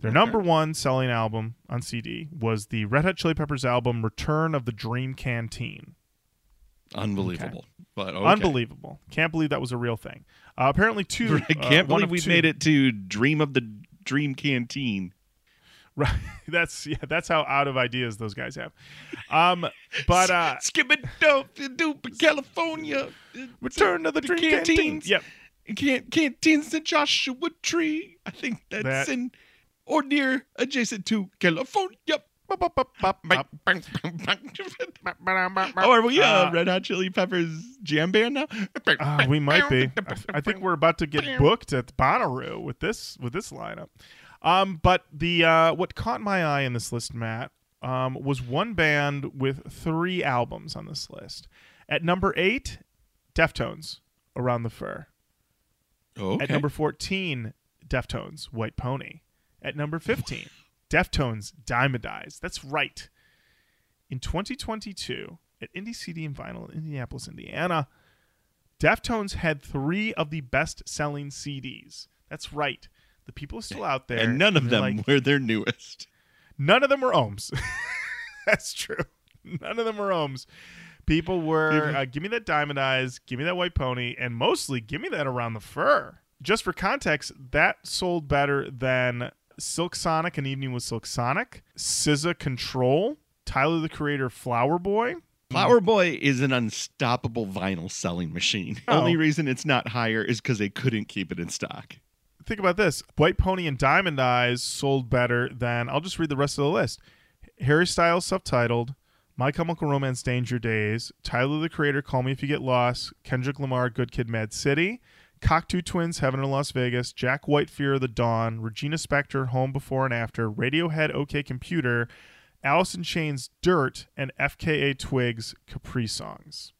Speaker 4: Their number one selling album on CD was the Red Hot Chili Peppers album "Return of the Dream Canteen."
Speaker 5: Unbelievable. But okay.
Speaker 4: Unbelievable! Can't believe that was a real thing. Uh, apparently, two.
Speaker 5: I can't
Speaker 4: uh,
Speaker 5: believe
Speaker 4: two-
Speaker 5: made it to Dream of the Dream Canteen.
Speaker 4: Right. That's yeah. That's how out of ideas those guys have. Um, but uh,
Speaker 5: Skip it dope, doop, California.
Speaker 4: Return to the Dream Canteen. Yep.
Speaker 5: Can't canteens in Joshua Tree. I think that's
Speaker 4: That-
Speaker 5: in or near adjacent to California. Oh, are we uh,
Speaker 4: Uh,
Speaker 5: Red Hot Chili Peppers jam band now?
Speaker 4: Uh, we might be. I, I think we're about to get booked at Bonnaroo with this with this lineup. Um, but the uh, what caught my eye in this list, Matt, um, was one band with three albums on this list. At number eight, Deftones, Around the Fur.
Speaker 5: okay.
Speaker 4: At number fourteen, Deftones, White Pony. At number fifteen, Deftones, Diamond Eyes. That's right. In 2022, at Indy CD and Vinyl in Indianapolis, Indiana, Deftones had three of the best-selling CDs. That's right. The people are still out there,
Speaker 5: and none of
Speaker 4: they're
Speaker 5: them
Speaker 4: like-
Speaker 5: were their newest.
Speaker 4: None of them were ohms. That's true. None of them were ohms. People were uh, give me that diamond eyes, give me that white pony, and mostly give me that around the fur. Just for context, that sold better than Silk Sonic, An Evening with Silk Sonic, SZA Control, Tyler the Creator, Flower Boy.
Speaker 5: Flower Boy is an unstoppable vinyl selling machine.
Speaker 4: Oh.
Speaker 5: Only reason it's not higher is because they couldn't keep it in stock.
Speaker 4: Think about this: White Pony and Diamond Eyes sold better than. I'll just read the rest of the list: Harry Styles, subtitled. My Chemical Romance, Danger Days, Tyler the Creator, Call Me If You Get Lost, Kendrick Lamar, Good Kid, Mad City, Cocteau Twins, Heaven in Las Vegas, Jack White, Fear of the Dawn, Regina Spektor, Home Before and After, Radiohead, OK Computer, Alice in Chains, Dirt, and FKA Twigs, Caprisongs.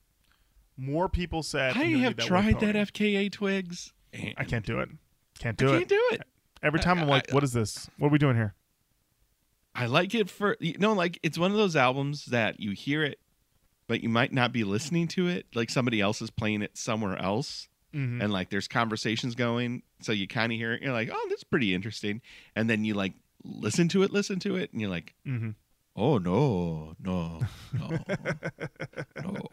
Speaker 4: More people said.
Speaker 5: I
Speaker 4: "I'm
Speaker 5: have
Speaker 4: White
Speaker 5: tried that FKA Twigs.
Speaker 4: I can't do it. Can't
Speaker 5: I
Speaker 4: do
Speaker 5: can't
Speaker 4: it.
Speaker 5: do it.
Speaker 4: Every time I'm
Speaker 5: I-
Speaker 4: like, what is this? What are we doing here?
Speaker 5: I like it for you know, like it's one of those albums that you hear it, but you might not be listening to it. Like somebody else is playing it somewhere else,
Speaker 4: Mhm.
Speaker 5: and like there's conversations going, so you kind of hear it. You're like, oh, that's pretty interesting, and then you like listen to it, listen to it, and you're like,
Speaker 4: hmm
Speaker 5: oh no, no, no, no.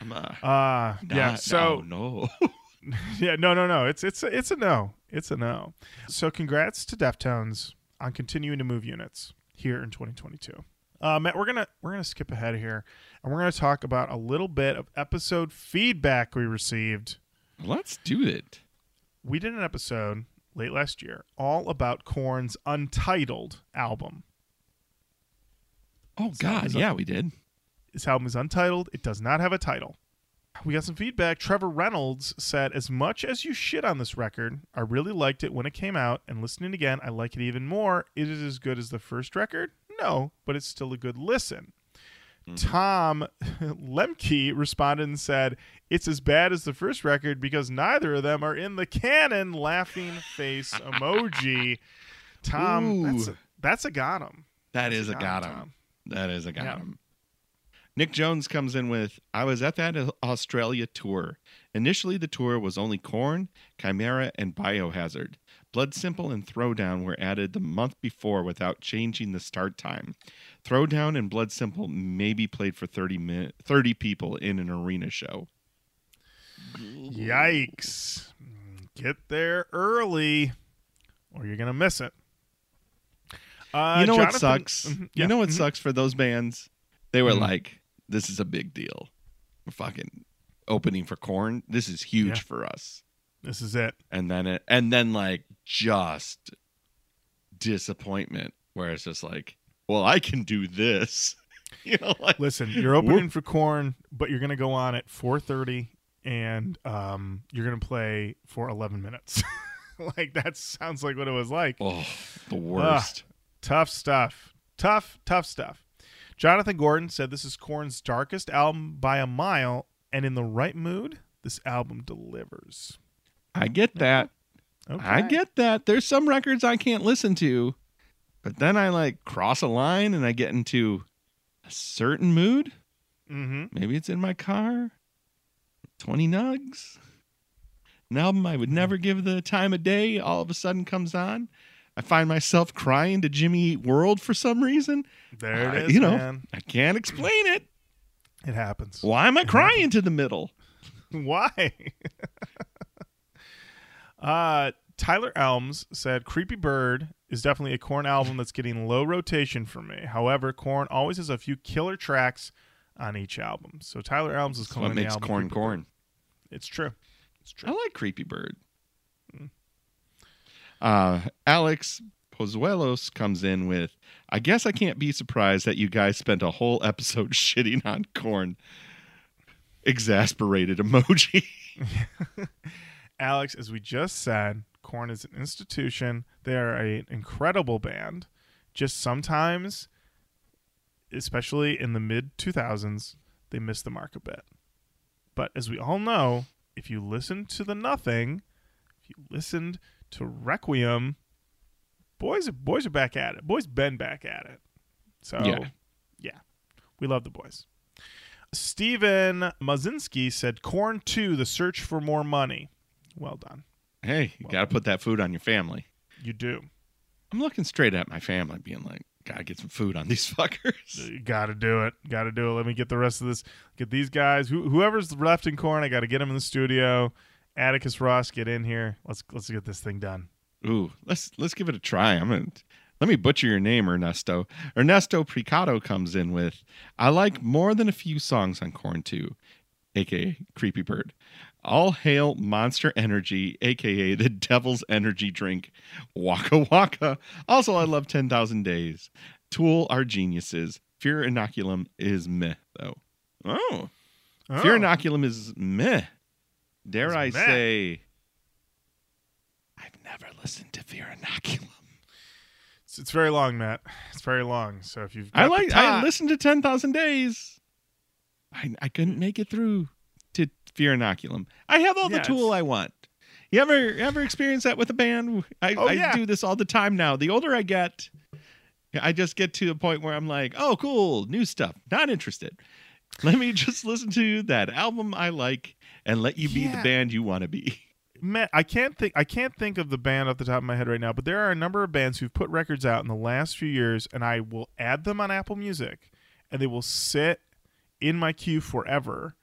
Speaker 5: I'm uh,
Speaker 4: Uh, yeah. So
Speaker 5: no.
Speaker 4: yeah, no, no, no. It's it's a, it's a no. It's a no. So congrats to Deftones on continuing to move units here in 2022. Uh, Matt, we're gonna we're gonna skip ahead here, and we're gonna talk about a little bit of episode feedback we received.
Speaker 5: Let's do it.
Speaker 4: We did an episode late last year all about Korn's Untitled album.
Speaker 5: Oh God, yeah, we did.
Speaker 4: This album is untitled. It does not have a title. We got some feedback. Trevor Reynolds said, As much as you shit on this record, I really liked it when it came out, and listening again, I like it even more. Is it as good as the first record? No, but it's still a good listen. Mm-hmm. Tom Lemke responded and said, It's as bad as the first record because neither of them are in the canon. Laughing face emoji. Tom, that's a, that's a got him.
Speaker 5: That is a
Speaker 4: got him.
Speaker 5: That is a got him. Nick Jones comes in with I was at that Australia tour. Initially, the tour was only Korn, Chimaira, and Biohazard. Blood Simple and Throwdown were added the month before without changing the start time. Throwdown and Blood Simple may be played for 30, min- 30 people in an arena show.
Speaker 4: Yikes. Get there early or you're going to miss it. Uh,
Speaker 5: you know what
Speaker 4: Jonathan-
Speaker 5: sucks?
Speaker 4: Mhm,
Speaker 5: You know what
Speaker 4: mhm.
Speaker 5: sucks for those bands? They were
Speaker 4: Mhm.
Speaker 5: like, this is a big deal. We're fucking opening for Korn. This is huge
Speaker 4: Yeah.
Speaker 5: for us.
Speaker 4: This is it.
Speaker 5: and then it and then like just disappointment where it's just like well i can do this you know like
Speaker 4: Listen, you're opening for Korn, but you're going to go on at 4:30 and um, you're going to play for 11 minutes. like that sounds like what it was like.
Speaker 5: oh the worst
Speaker 4: Tough stuff. Tough, tough stuff. Jonathan Gordon said this is Korn's darkest album by a mile, and in the right mood, this album delivers.
Speaker 5: i get that
Speaker 4: Okay.
Speaker 5: i get that there's some records i can't listen to but then i like cross a line and i get into a certain mood
Speaker 4: Mm-hmm.
Speaker 5: maybe it's in my car 20 nugs an album i would never give the time of day all of a sudden comes on i find myself crying to jimmy Eat world for some reason
Speaker 4: There
Speaker 5: Uh,
Speaker 4: it is,
Speaker 5: you know,
Speaker 4: man.
Speaker 5: I can't explain it.
Speaker 4: It happens.
Speaker 5: Why am I crying to the middle?
Speaker 4: Why? uh, Tyler Elms said Creepy Bird is definitely a Korn album that's getting low rotation for me. However, Korn always has a few killer tracks on each album. So Tyler Elms is calling
Speaker 5: what
Speaker 4: the
Speaker 5: makes
Speaker 4: album
Speaker 5: Korn
Speaker 4: Creepy
Speaker 5: Korn.
Speaker 4: Bird. It's true. It's true.
Speaker 5: I like Creepy Bird.
Speaker 4: Hmm.
Speaker 5: Uh, Alex Pozuelos comes in with, I guess I can't be surprised that you guys spent a whole episode shitting on Korn. Exasperated emoji.
Speaker 4: Alex, as we just said, Korn is an institution. They are an incredible band. Just sometimes, especially in the mid 2000s, they miss the mark a bit. But as we all know, if you listen to the Nothing, if you listened to Requiem, boys, boys are back at it. Boys been back at it. So
Speaker 5: Yeah.
Speaker 4: yeah, we love the boys. Steven Mazinski said, "Korn 2: The Search for More Money." Well done.
Speaker 5: hey, you got to put that food on your family.
Speaker 4: You do.
Speaker 5: I'm looking straight at my family, being like, Gotta get some food on these fuckers.
Speaker 4: You gotta do it. Gotta do it. Let me get the rest of this. Get these guys. Who, whoever's left in Korn, I gotta get them in the studio. Atticus Ross, get in here. Let's let's get this thing done.
Speaker 5: Ooh, let's let's give it a try. I'm gonna let me butcher your name, Ernesto. Ernesto Picado comes in with I like more than a few songs on Korn 2, aka Creepy Bird. All hail Monster Energy, aka the Devil's Energy Drink, Waka Waka. Also, I love 10,000 Days. Tool are geniuses. Fear Inoculum is meh, though. Oh, Fear
Speaker 4: Oh.
Speaker 5: Inoculum is meh. Dare I say, I've never listened to Fear Inoculum.
Speaker 4: It's, it's very long, Matt. It's very long. So if you've
Speaker 5: I like. I listened to Ten Thousand Days. I I couldn't make it through to Fear Inoculum. I have all the tool I want. You ever ever experience that with a band? I,
Speaker 4: Oh,
Speaker 5: I
Speaker 4: yeah.
Speaker 5: do this all the time now. The older I get, I just get to a point where I'm like, oh, cool, new stuff. Not interested. Let me just listen to that album I like and let you be the band you want to be.
Speaker 4: Matt, I can't think I can't think of the band off the top of my head right now, but there are a number of bands who've put records out in the last few years, and I will add them on Apple Music, and they will sit in my queue forever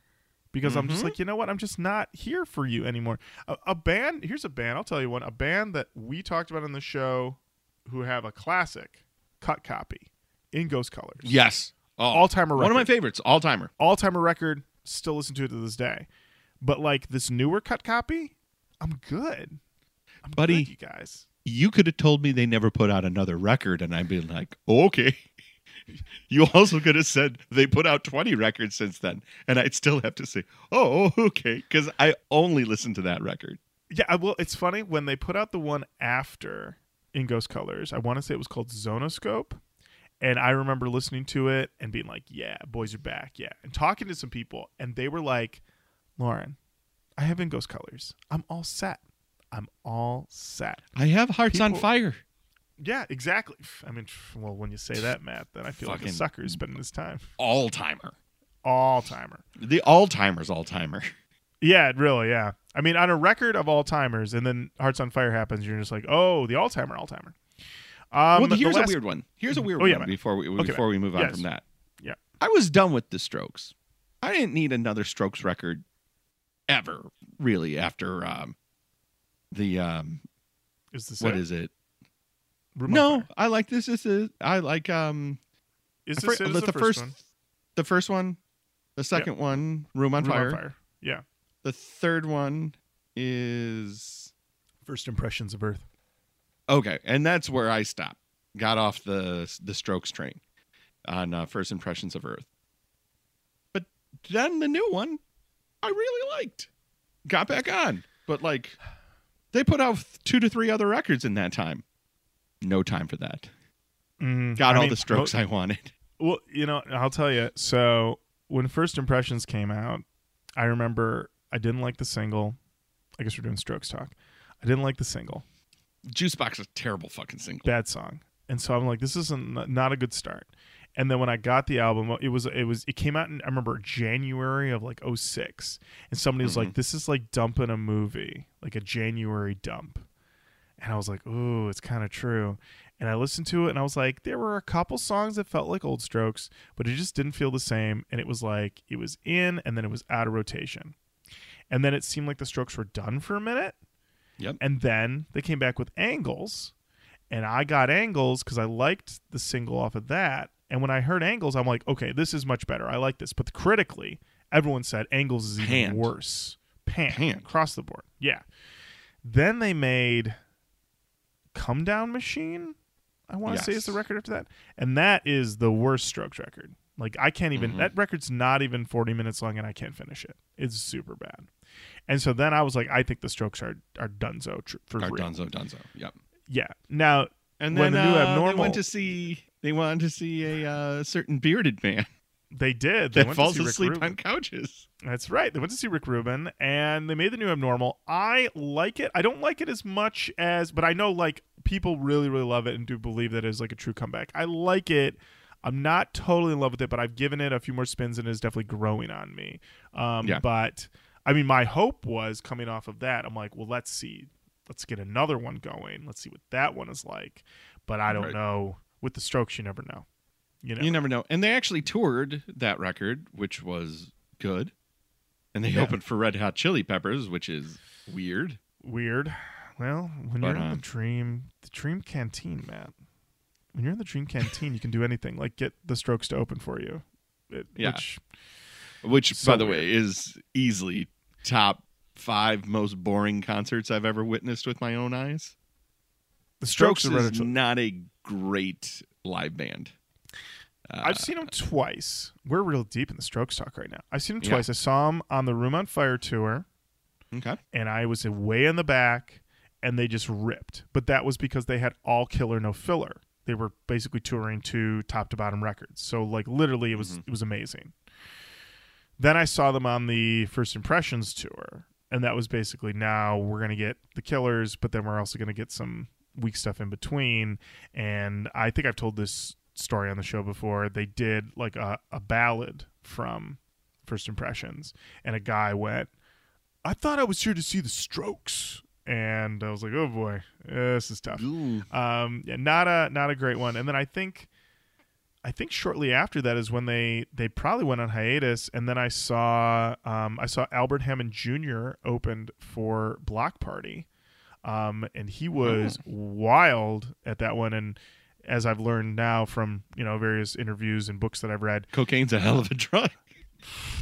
Speaker 4: because I'm just
Speaker 5: Mhm.
Speaker 4: like, you know what? I'm just not here for you anymore. A, a band, here's a band. I'll tell you one. A band that we talked about on the show, who have a classic cut copy in Ghost Colors.
Speaker 5: Yes. Oh,
Speaker 4: All-timer record.
Speaker 5: One of my favorites. All timer.
Speaker 4: all timer record. Still listen to it to this day. But like this newer cut copy, I'm good. I'm
Speaker 5: Buddy.
Speaker 4: good, you guys.
Speaker 5: you could have told me they never put out another record and I'd be like, oh, okay. you also could have said they put out 20 records since then. And I'd still have to say, oh, okay. Because I only listened to that record.
Speaker 4: Yeah, well, it's funny when they put out the one after in Ghost Colors. I want to say it was called Zonoscope, and I remember listening to it and being like, "Yeah, boys are back." Yeah, and talking to some people, and they were like, "Lorin, I have in Ghost Colors. I'm all set. I'm all set."
Speaker 5: I have Hearts on Fire.
Speaker 4: Yeah, exactly. I mean, well, when you say that, Matt, then I feel like a sucker spending his time.
Speaker 5: All timer.
Speaker 4: All timer.
Speaker 5: The all timer's all timer.
Speaker 4: Yeah, really. Yeah. I mean, on a record of all timers, and then Hearts on Fire happens, you're just like, oh, the all timer, all timer. Um,
Speaker 5: well, here's
Speaker 4: last-
Speaker 5: a weird one. Here's a weird
Speaker 4: Oh, yeah,
Speaker 5: one before we
Speaker 4: Okay,
Speaker 5: before
Speaker 4: man.
Speaker 5: we move on
Speaker 4: Yes.
Speaker 5: from that.
Speaker 4: Yeah.
Speaker 5: I was done with the Strokes. I didn't need another Strokes record ever, really, after um, the um,
Speaker 4: Is this
Speaker 5: what
Speaker 4: it?
Speaker 5: is it?
Speaker 4: Room on
Speaker 5: No,
Speaker 4: Fire.
Speaker 5: I like this. This is I like um
Speaker 4: Is
Speaker 5: the
Speaker 4: this
Speaker 5: fir-
Speaker 4: it? Is
Speaker 5: the,
Speaker 4: the,
Speaker 5: first
Speaker 4: one?
Speaker 5: the first one, the second one, Room on
Speaker 4: Room
Speaker 5: Fire.
Speaker 4: on Fire. Yeah.
Speaker 5: The third one is
Speaker 4: First impressions of Earth.
Speaker 5: Okay, and that's where I stopped. Got off the the Strokes train on uh, First Impressions of Earth. But then the new one, I really liked. Got back on, but like they put out two to three other records in that time. No time for that.
Speaker 4: Mm,
Speaker 5: Got
Speaker 4: I
Speaker 5: all
Speaker 4: mean,
Speaker 5: the strokes
Speaker 4: mo-
Speaker 5: I wanted.
Speaker 4: Well, you know, I'll tell you. So when First Impressions came out, I remember I didn't like the single. I guess we're doing Strokes talk. I didn't like the single.
Speaker 5: Juicebox is a terrible fucking single.
Speaker 4: Bad song. And so I'm like, this isn't not a good start. And then when I got the album, it was it was it came out in I remember January of like 06. And somebody was like, mm-hmm. This is like dumping a movie, like a January dump. And I was like, Ooh, it's kind of true. And I listened to it and I was like, there were a couple songs that felt like old strokes, but it just didn't feel the same. And it was like it was in and then it was out of rotation. And then it seemed like the strokes were done for a minute.
Speaker 5: Yep.
Speaker 4: And then they came back with angles and I got Angles because I liked the single off of that. And when I heard Angles, I'm like, okay, this is much better. I like this. But critically, everyone said Angles is even
Speaker 5: Panned.
Speaker 4: worse. Pan
Speaker 5: Panned.
Speaker 4: across the board. Yeah. Then they made Come Down Machine. I want to say is the record after that, and that is the worst Strokes record. Like I can't even.
Speaker 5: Mhm.
Speaker 4: That record's not even 40 minutes long, and I can't finish it. It's super bad. And so then I was like, I think the Strokes are are Dunzo tr- for
Speaker 5: Or
Speaker 4: real.
Speaker 5: Dunzo Dunzo. Yep.
Speaker 4: Yeah. Now
Speaker 5: And
Speaker 4: When
Speaker 5: then
Speaker 4: the new
Speaker 5: uh, they went to see they wanted to see a uh, certain bearded man
Speaker 4: they did. They
Speaker 5: that
Speaker 4: went
Speaker 5: falls
Speaker 4: to see Rick
Speaker 5: asleep
Speaker 4: Rubin.
Speaker 5: on couches.
Speaker 4: That's right. They went to see Rick Rubin and they made the new Abnormal. I like it. I don't like it as much as, but I know like people really, really love it and do believe that it is like a true comeback. I like it. I'm not totally in love with it, but I've given it a few more spins and it is definitely growing on me. Um,
Speaker 5: Yeah.
Speaker 4: But I mean, my hope was coming off of that. I'm like, well, let's see. Let's get another one going. Let's see what that one is like. But I don't
Speaker 5: Right.
Speaker 4: know. with the Strokes, you never know. You know,
Speaker 5: You never know. And they actually toured that record, which was good. And they
Speaker 4: Yeah.
Speaker 5: opened for Red Hot Chili Peppers, which is weird.
Speaker 4: weird. Well, when
Speaker 5: But,
Speaker 4: you're in the um, dream, the dream canteen, Matt. When you're in the dream canteen, you can do anything, like get the Strokes to open for you. It,
Speaker 5: Yeah.
Speaker 4: Which,
Speaker 5: Which,
Speaker 4: So
Speaker 5: by the
Speaker 4: weird.
Speaker 5: way, is easily top five most boring concerts I've ever witnessed with my own eyes.
Speaker 4: the Strokes,
Speaker 5: Strokes
Speaker 4: are
Speaker 5: is not a great live band. Uh,
Speaker 4: I've seen them twice. We're real deep in the Strokes talk right now. I've seen them
Speaker 5: Yeah.
Speaker 4: twice. I saw them on the Room on Fire tour.
Speaker 5: okay.
Speaker 4: and I was way in the back, and they just ripped. But that was because they had all killer, no filler. They were basically touring two top to bottom records. So like literally, it was it was amazing. Then I saw them on the First Impressions tour, and that was basically now we're gonna get the killers, but then we're also gonna get some weak stuff in between. And I think I've told this story on the show before. They did like a, a ballad from First Impressions, and a guy went, I thought I was here to see the Strokes, and I was like, oh boy, this is tough. Um, yeah, not a not a great one. And then I think, I think shortly after that is when they they probably went on hiatus, and then I saw um, I saw Albert Hammond Jr. opened for Bloc Party, um, and he was wild at that one. And as I've learned now from you know various interviews and books that I've read,
Speaker 5: Cocaine's a hell of a drug.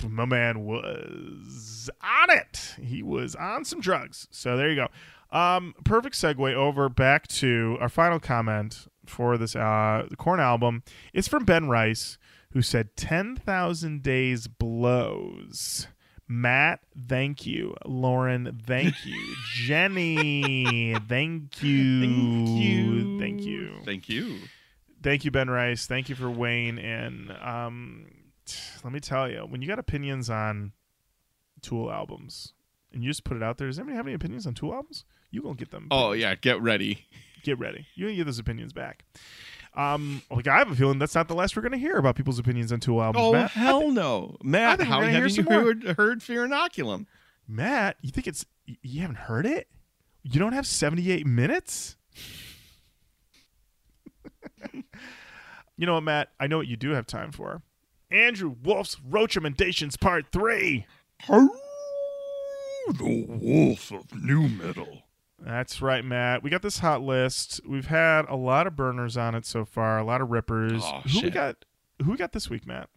Speaker 4: my man was on it. He was on some drugs. So there you go. Um, perfect segue over back to our final comment for this uh, the Korn album. It's from Ben Rice, who said 10,000 Days Blows. Matt, thank you. Lorin, thank you. Jenny, thank you.
Speaker 5: Thank you.
Speaker 4: Thank you
Speaker 5: Thank you.
Speaker 4: thank you ben rice thank you for weighing in um let me tell you when you got opinions on tool albums and you just put it out there does anybody have any opinions on tool albums you gonna get them
Speaker 5: Oh yeah, get ready.
Speaker 4: Get ready You're gonna get those opinions back um like i have a feeling that's not the last we're gonna hear about people's opinions on tool albums
Speaker 5: Oh
Speaker 4: Matt.
Speaker 5: hell no, Matt!
Speaker 4: think we're
Speaker 5: How
Speaker 4: gonna hear
Speaker 5: haven't you heard, heard Fear Inoculum?
Speaker 4: matt you think it's you haven't heard it you don't have 78 minutes you know what matt i know what you do have time for Andrew Wolfe's roach emendations part three
Speaker 5: The Wolf of Nu Metal.
Speaker 4: That's right, Matt. We got this hot list. We've had a lot of burners on it so far, a lot of rippers.
Speaker 5: Oh,
Speaker 4: who we got? Who we got this week, Matt?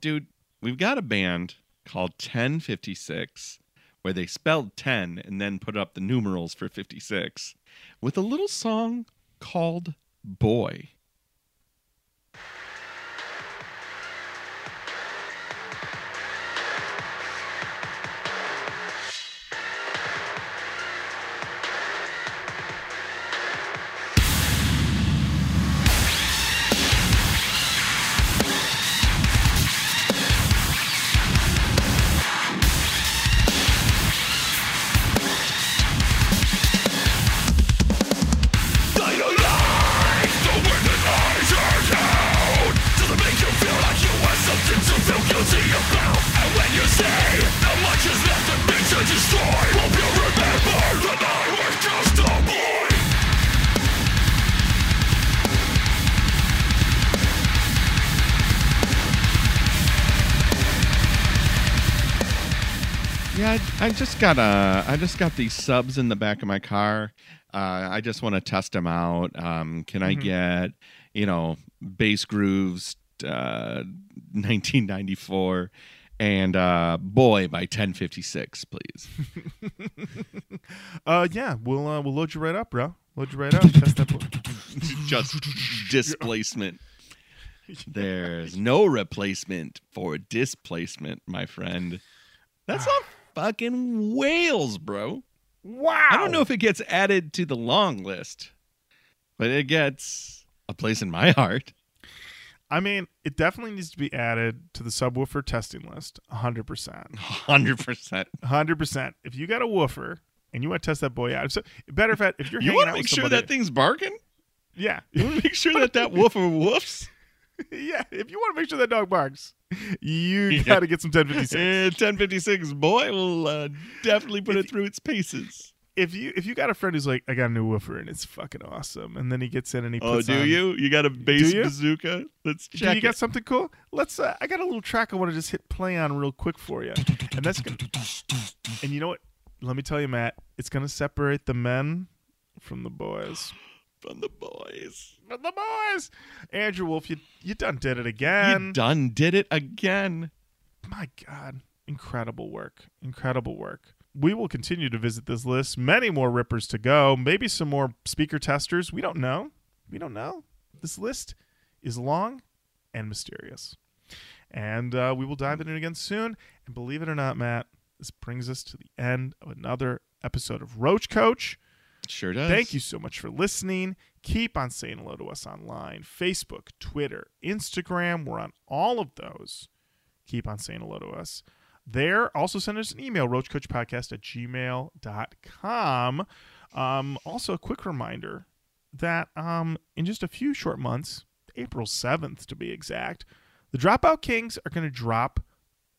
Speaker 5: Dude, we've got a band called 1056 where they spelled 10 and then put up the numerals for 56 with a little song called Boy. I, just got uh, I just got these subs in the back of my car. Uh, I just want to test them out. Um, can I get, you know, bass grooves, uh, 1994, and uh, Boy by 1056, please.
Speaker 4: Uh, yeah, we'll uh, we'll load you right up, bro. Load you right up. Test that. bo-
Speaker 5: just displacement. There's no replacement for displacement, my friend. That's on fucking whales, bro.
Speaker 4: Wow.
Speaker 5: I don't know if it gets added to the long list, but it gets a place in my heart.
Speaker 4: I mean, it definitely needs to be added to the subwoofer testing list. 100%.
Speaker 5: 100%.
Speaker 4: 100%. If you got a woofer and you want to test that boy out, so better if if you're
Speaker 5: You
Speaker 4: hanging
Speaker 5: want to make sure that thing's barking?
Speaker 4: yeah,
Speaker 5: You want to make sure that that woofer woofs?
Speaker 4: yeah. If you want to make sure that dog barks, you got to get some 1056.
Speaker 5: Eh, 1056 boy will uh, definitely put it through its paces.
Speaker 4: if you if you got a friend who's like, I got a new woofer and it's fucking awesome, and then he gets in and he
Speaker 5: Oh, do
Speaker 4: on-
Speaker 5: you? You got a bass bazooka? Let's
Speaker 4: Do
Speaker 5: check
Speaker 4: you got something cool? Let's. Uh, I got a little track I want to just hit play on real quick for you, and that's gonna. And you know what? Let me tell you, Matt. It's gonna separate the men from the boys.
Speaker 5: From the boys.
Speaker 4: From the boys. Andrew Wolfe, you you done did it again.
Speaker 5: you done did it again.
Speaker 4: My God, incredible work, incredible work. We will continue to visit this list. Many more rippers to go. Maybe some more speaker testers. We don't know. We don't know. This list is long and mysterious. And uh, we will dive in it again soon. And believe it or not, Matt, this brings us to the end of another episode of Roach Koach.
Speaker 5: Sure does.
Speaker 4: Thank you so much for listening. Keep on saying hello to us online Facebook, Twitter, Instagram. We're on all of those. Keep on saying hello to us. There, also send us an email, roachkoachpodcast at gmail.com. Um, also, a quick reminder that um, in just a few short months, April 7th to be exact, the Dropout Kings are going to drop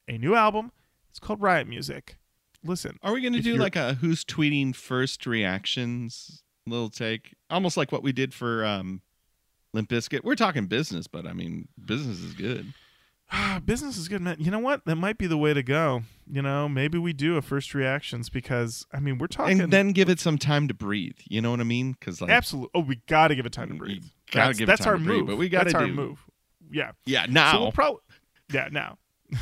Speaker 4: a new album. It's called Riot Music. Listen,
Speaker 5: Are we going to do like a who's tweeting first reactions little take? Almost like what we did for um, Limp Bizkit. We're talking business, but I mean, business is good.
Speaker 4: business is good, man. You know what? That might be the way to go. You know, maybe we do a first reactions because I mean we're talking.
Speaker 5: And then give it some time to breathe. You know what I mean? Because like,
Speaker 4: absolutely. Oh, we got to give it time to breathe.
Speaker 5: gotta
Speaker 4: that's
Speaker 5: give
Speaker 4: that's
Speaker 5: time
Speaker 4: our
Speaker 5: to breathe,
Speaker 4: move.
Speaker 5: but we gotta
Speaker 4: that's our move. Yeah.
Speaker 5: yeah, now
Speaker 4: So we'll probably. Yeah. Now.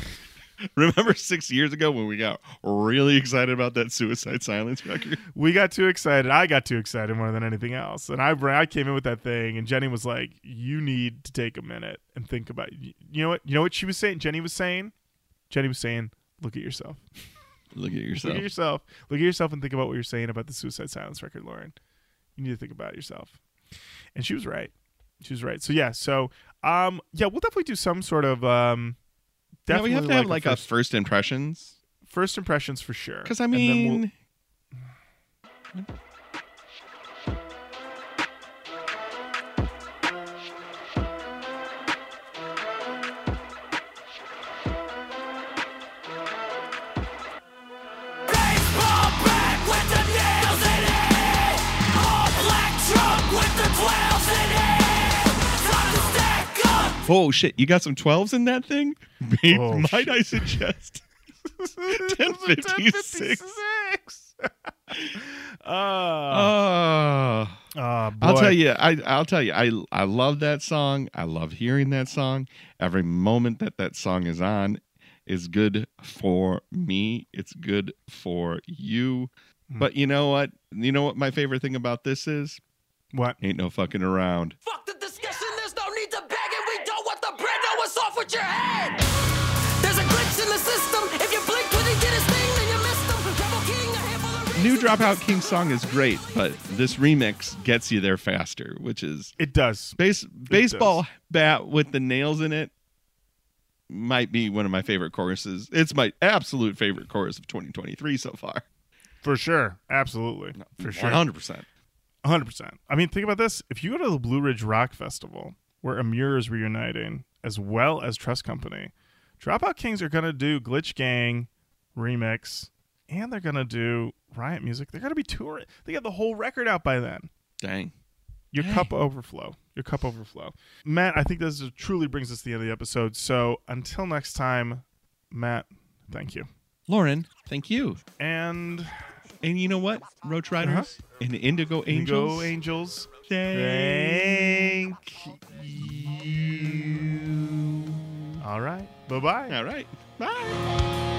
Speaker 5: remember six years ago when we got really excited about that Suicide Silence record?
Speaker 4: we got too excited. I got too excited more than anything else. And I I came in with that thing, and Jenny was like, "You need to take a minute and think about. You know what? You know what she was saying. Jenny was saying. Jenny was saying, look at yourself.
Speaker 5: Look at yourself.
Speaker 4: Look at yourself. Look at yourself and think about what you're saying about the Suicide Silence record, Lorin. You need to think about it yourself. And she was right. She was right. So yeah. So um yeah, we'll definitely do some sort of um.
Speaker 5: Yeah, we have to
Speaker 4: definitely
Speaker 5: have like a
Speaker 4: first,
Speaker 5: first impressions.
Speaker 4: first impressions for sure.
Speaker 5: Because I
Speaker 4: And then we'll-
Speaker 5: mean, oh shit, you got some twelves in that thing? Maybe,
Speaker 4: Oh,
Speaker 5: might
Speaker 4: shit.
Speaker 5: I suggest? 1056.
Speaker 4: 1056. uh,
Speaker 5: Oh,
Speaker 4: uh,
Speaker 5: I'll tell you. I I'll tell you. I I love that song. I love hearing that song. Every moment that that song is on is good for me. It's good for you.
Speaker 4: Hmm.
Speaker 5: But you know what? You know what my favorite thing about this is?
Speaker 4: What?
Speaker 5: Ain't no fucking around.
Speaker 6: Fuck the discussion, with your head. There's a glitch in the system. If you blinked when he did his thing, then you missed him. King, a handful of
Speaker 5: New. Dropout King song is great, but this remix gets you there faster, which is
Speaker 4: It does.
Speaker 5: base baseball bat with the nails in it might be one of my favorite choruses. It's my absolute favorite chorus of 2023 so far.
Speaker 4: For sure. Absolutely. For sure.
Speaker 5: 100%.
Speaker 4: 100%. I mean, think about this. If you go to the Blue Ridge Rock Festival, where Emmure is reuniting, as well as Trust Company, Dropout Kings are going to do Glitch Gang remix, and they're going to do Riot Music. They're going to be touring. They got the whole record out by then.
Speaker 5: Dang.
Speaker 4: Your
Speaker 5: Dang.
Speaker 4: cup overflow. Your cup overflow. Matt, I think this is- truly brings us to the end of the episode. So until next time, Matt, thank you.
Speaker 5: Lorin, thank you.
Speaker 4: And
Speaker 5: And you know what? Roach Riders uh-huh. and Indigo Angels.
Speaker 4: Go Angels.
Speaker 5: Thank
Speaker 4: Thank you. All right. Bye bye.
Speaker 5: All right. Bye.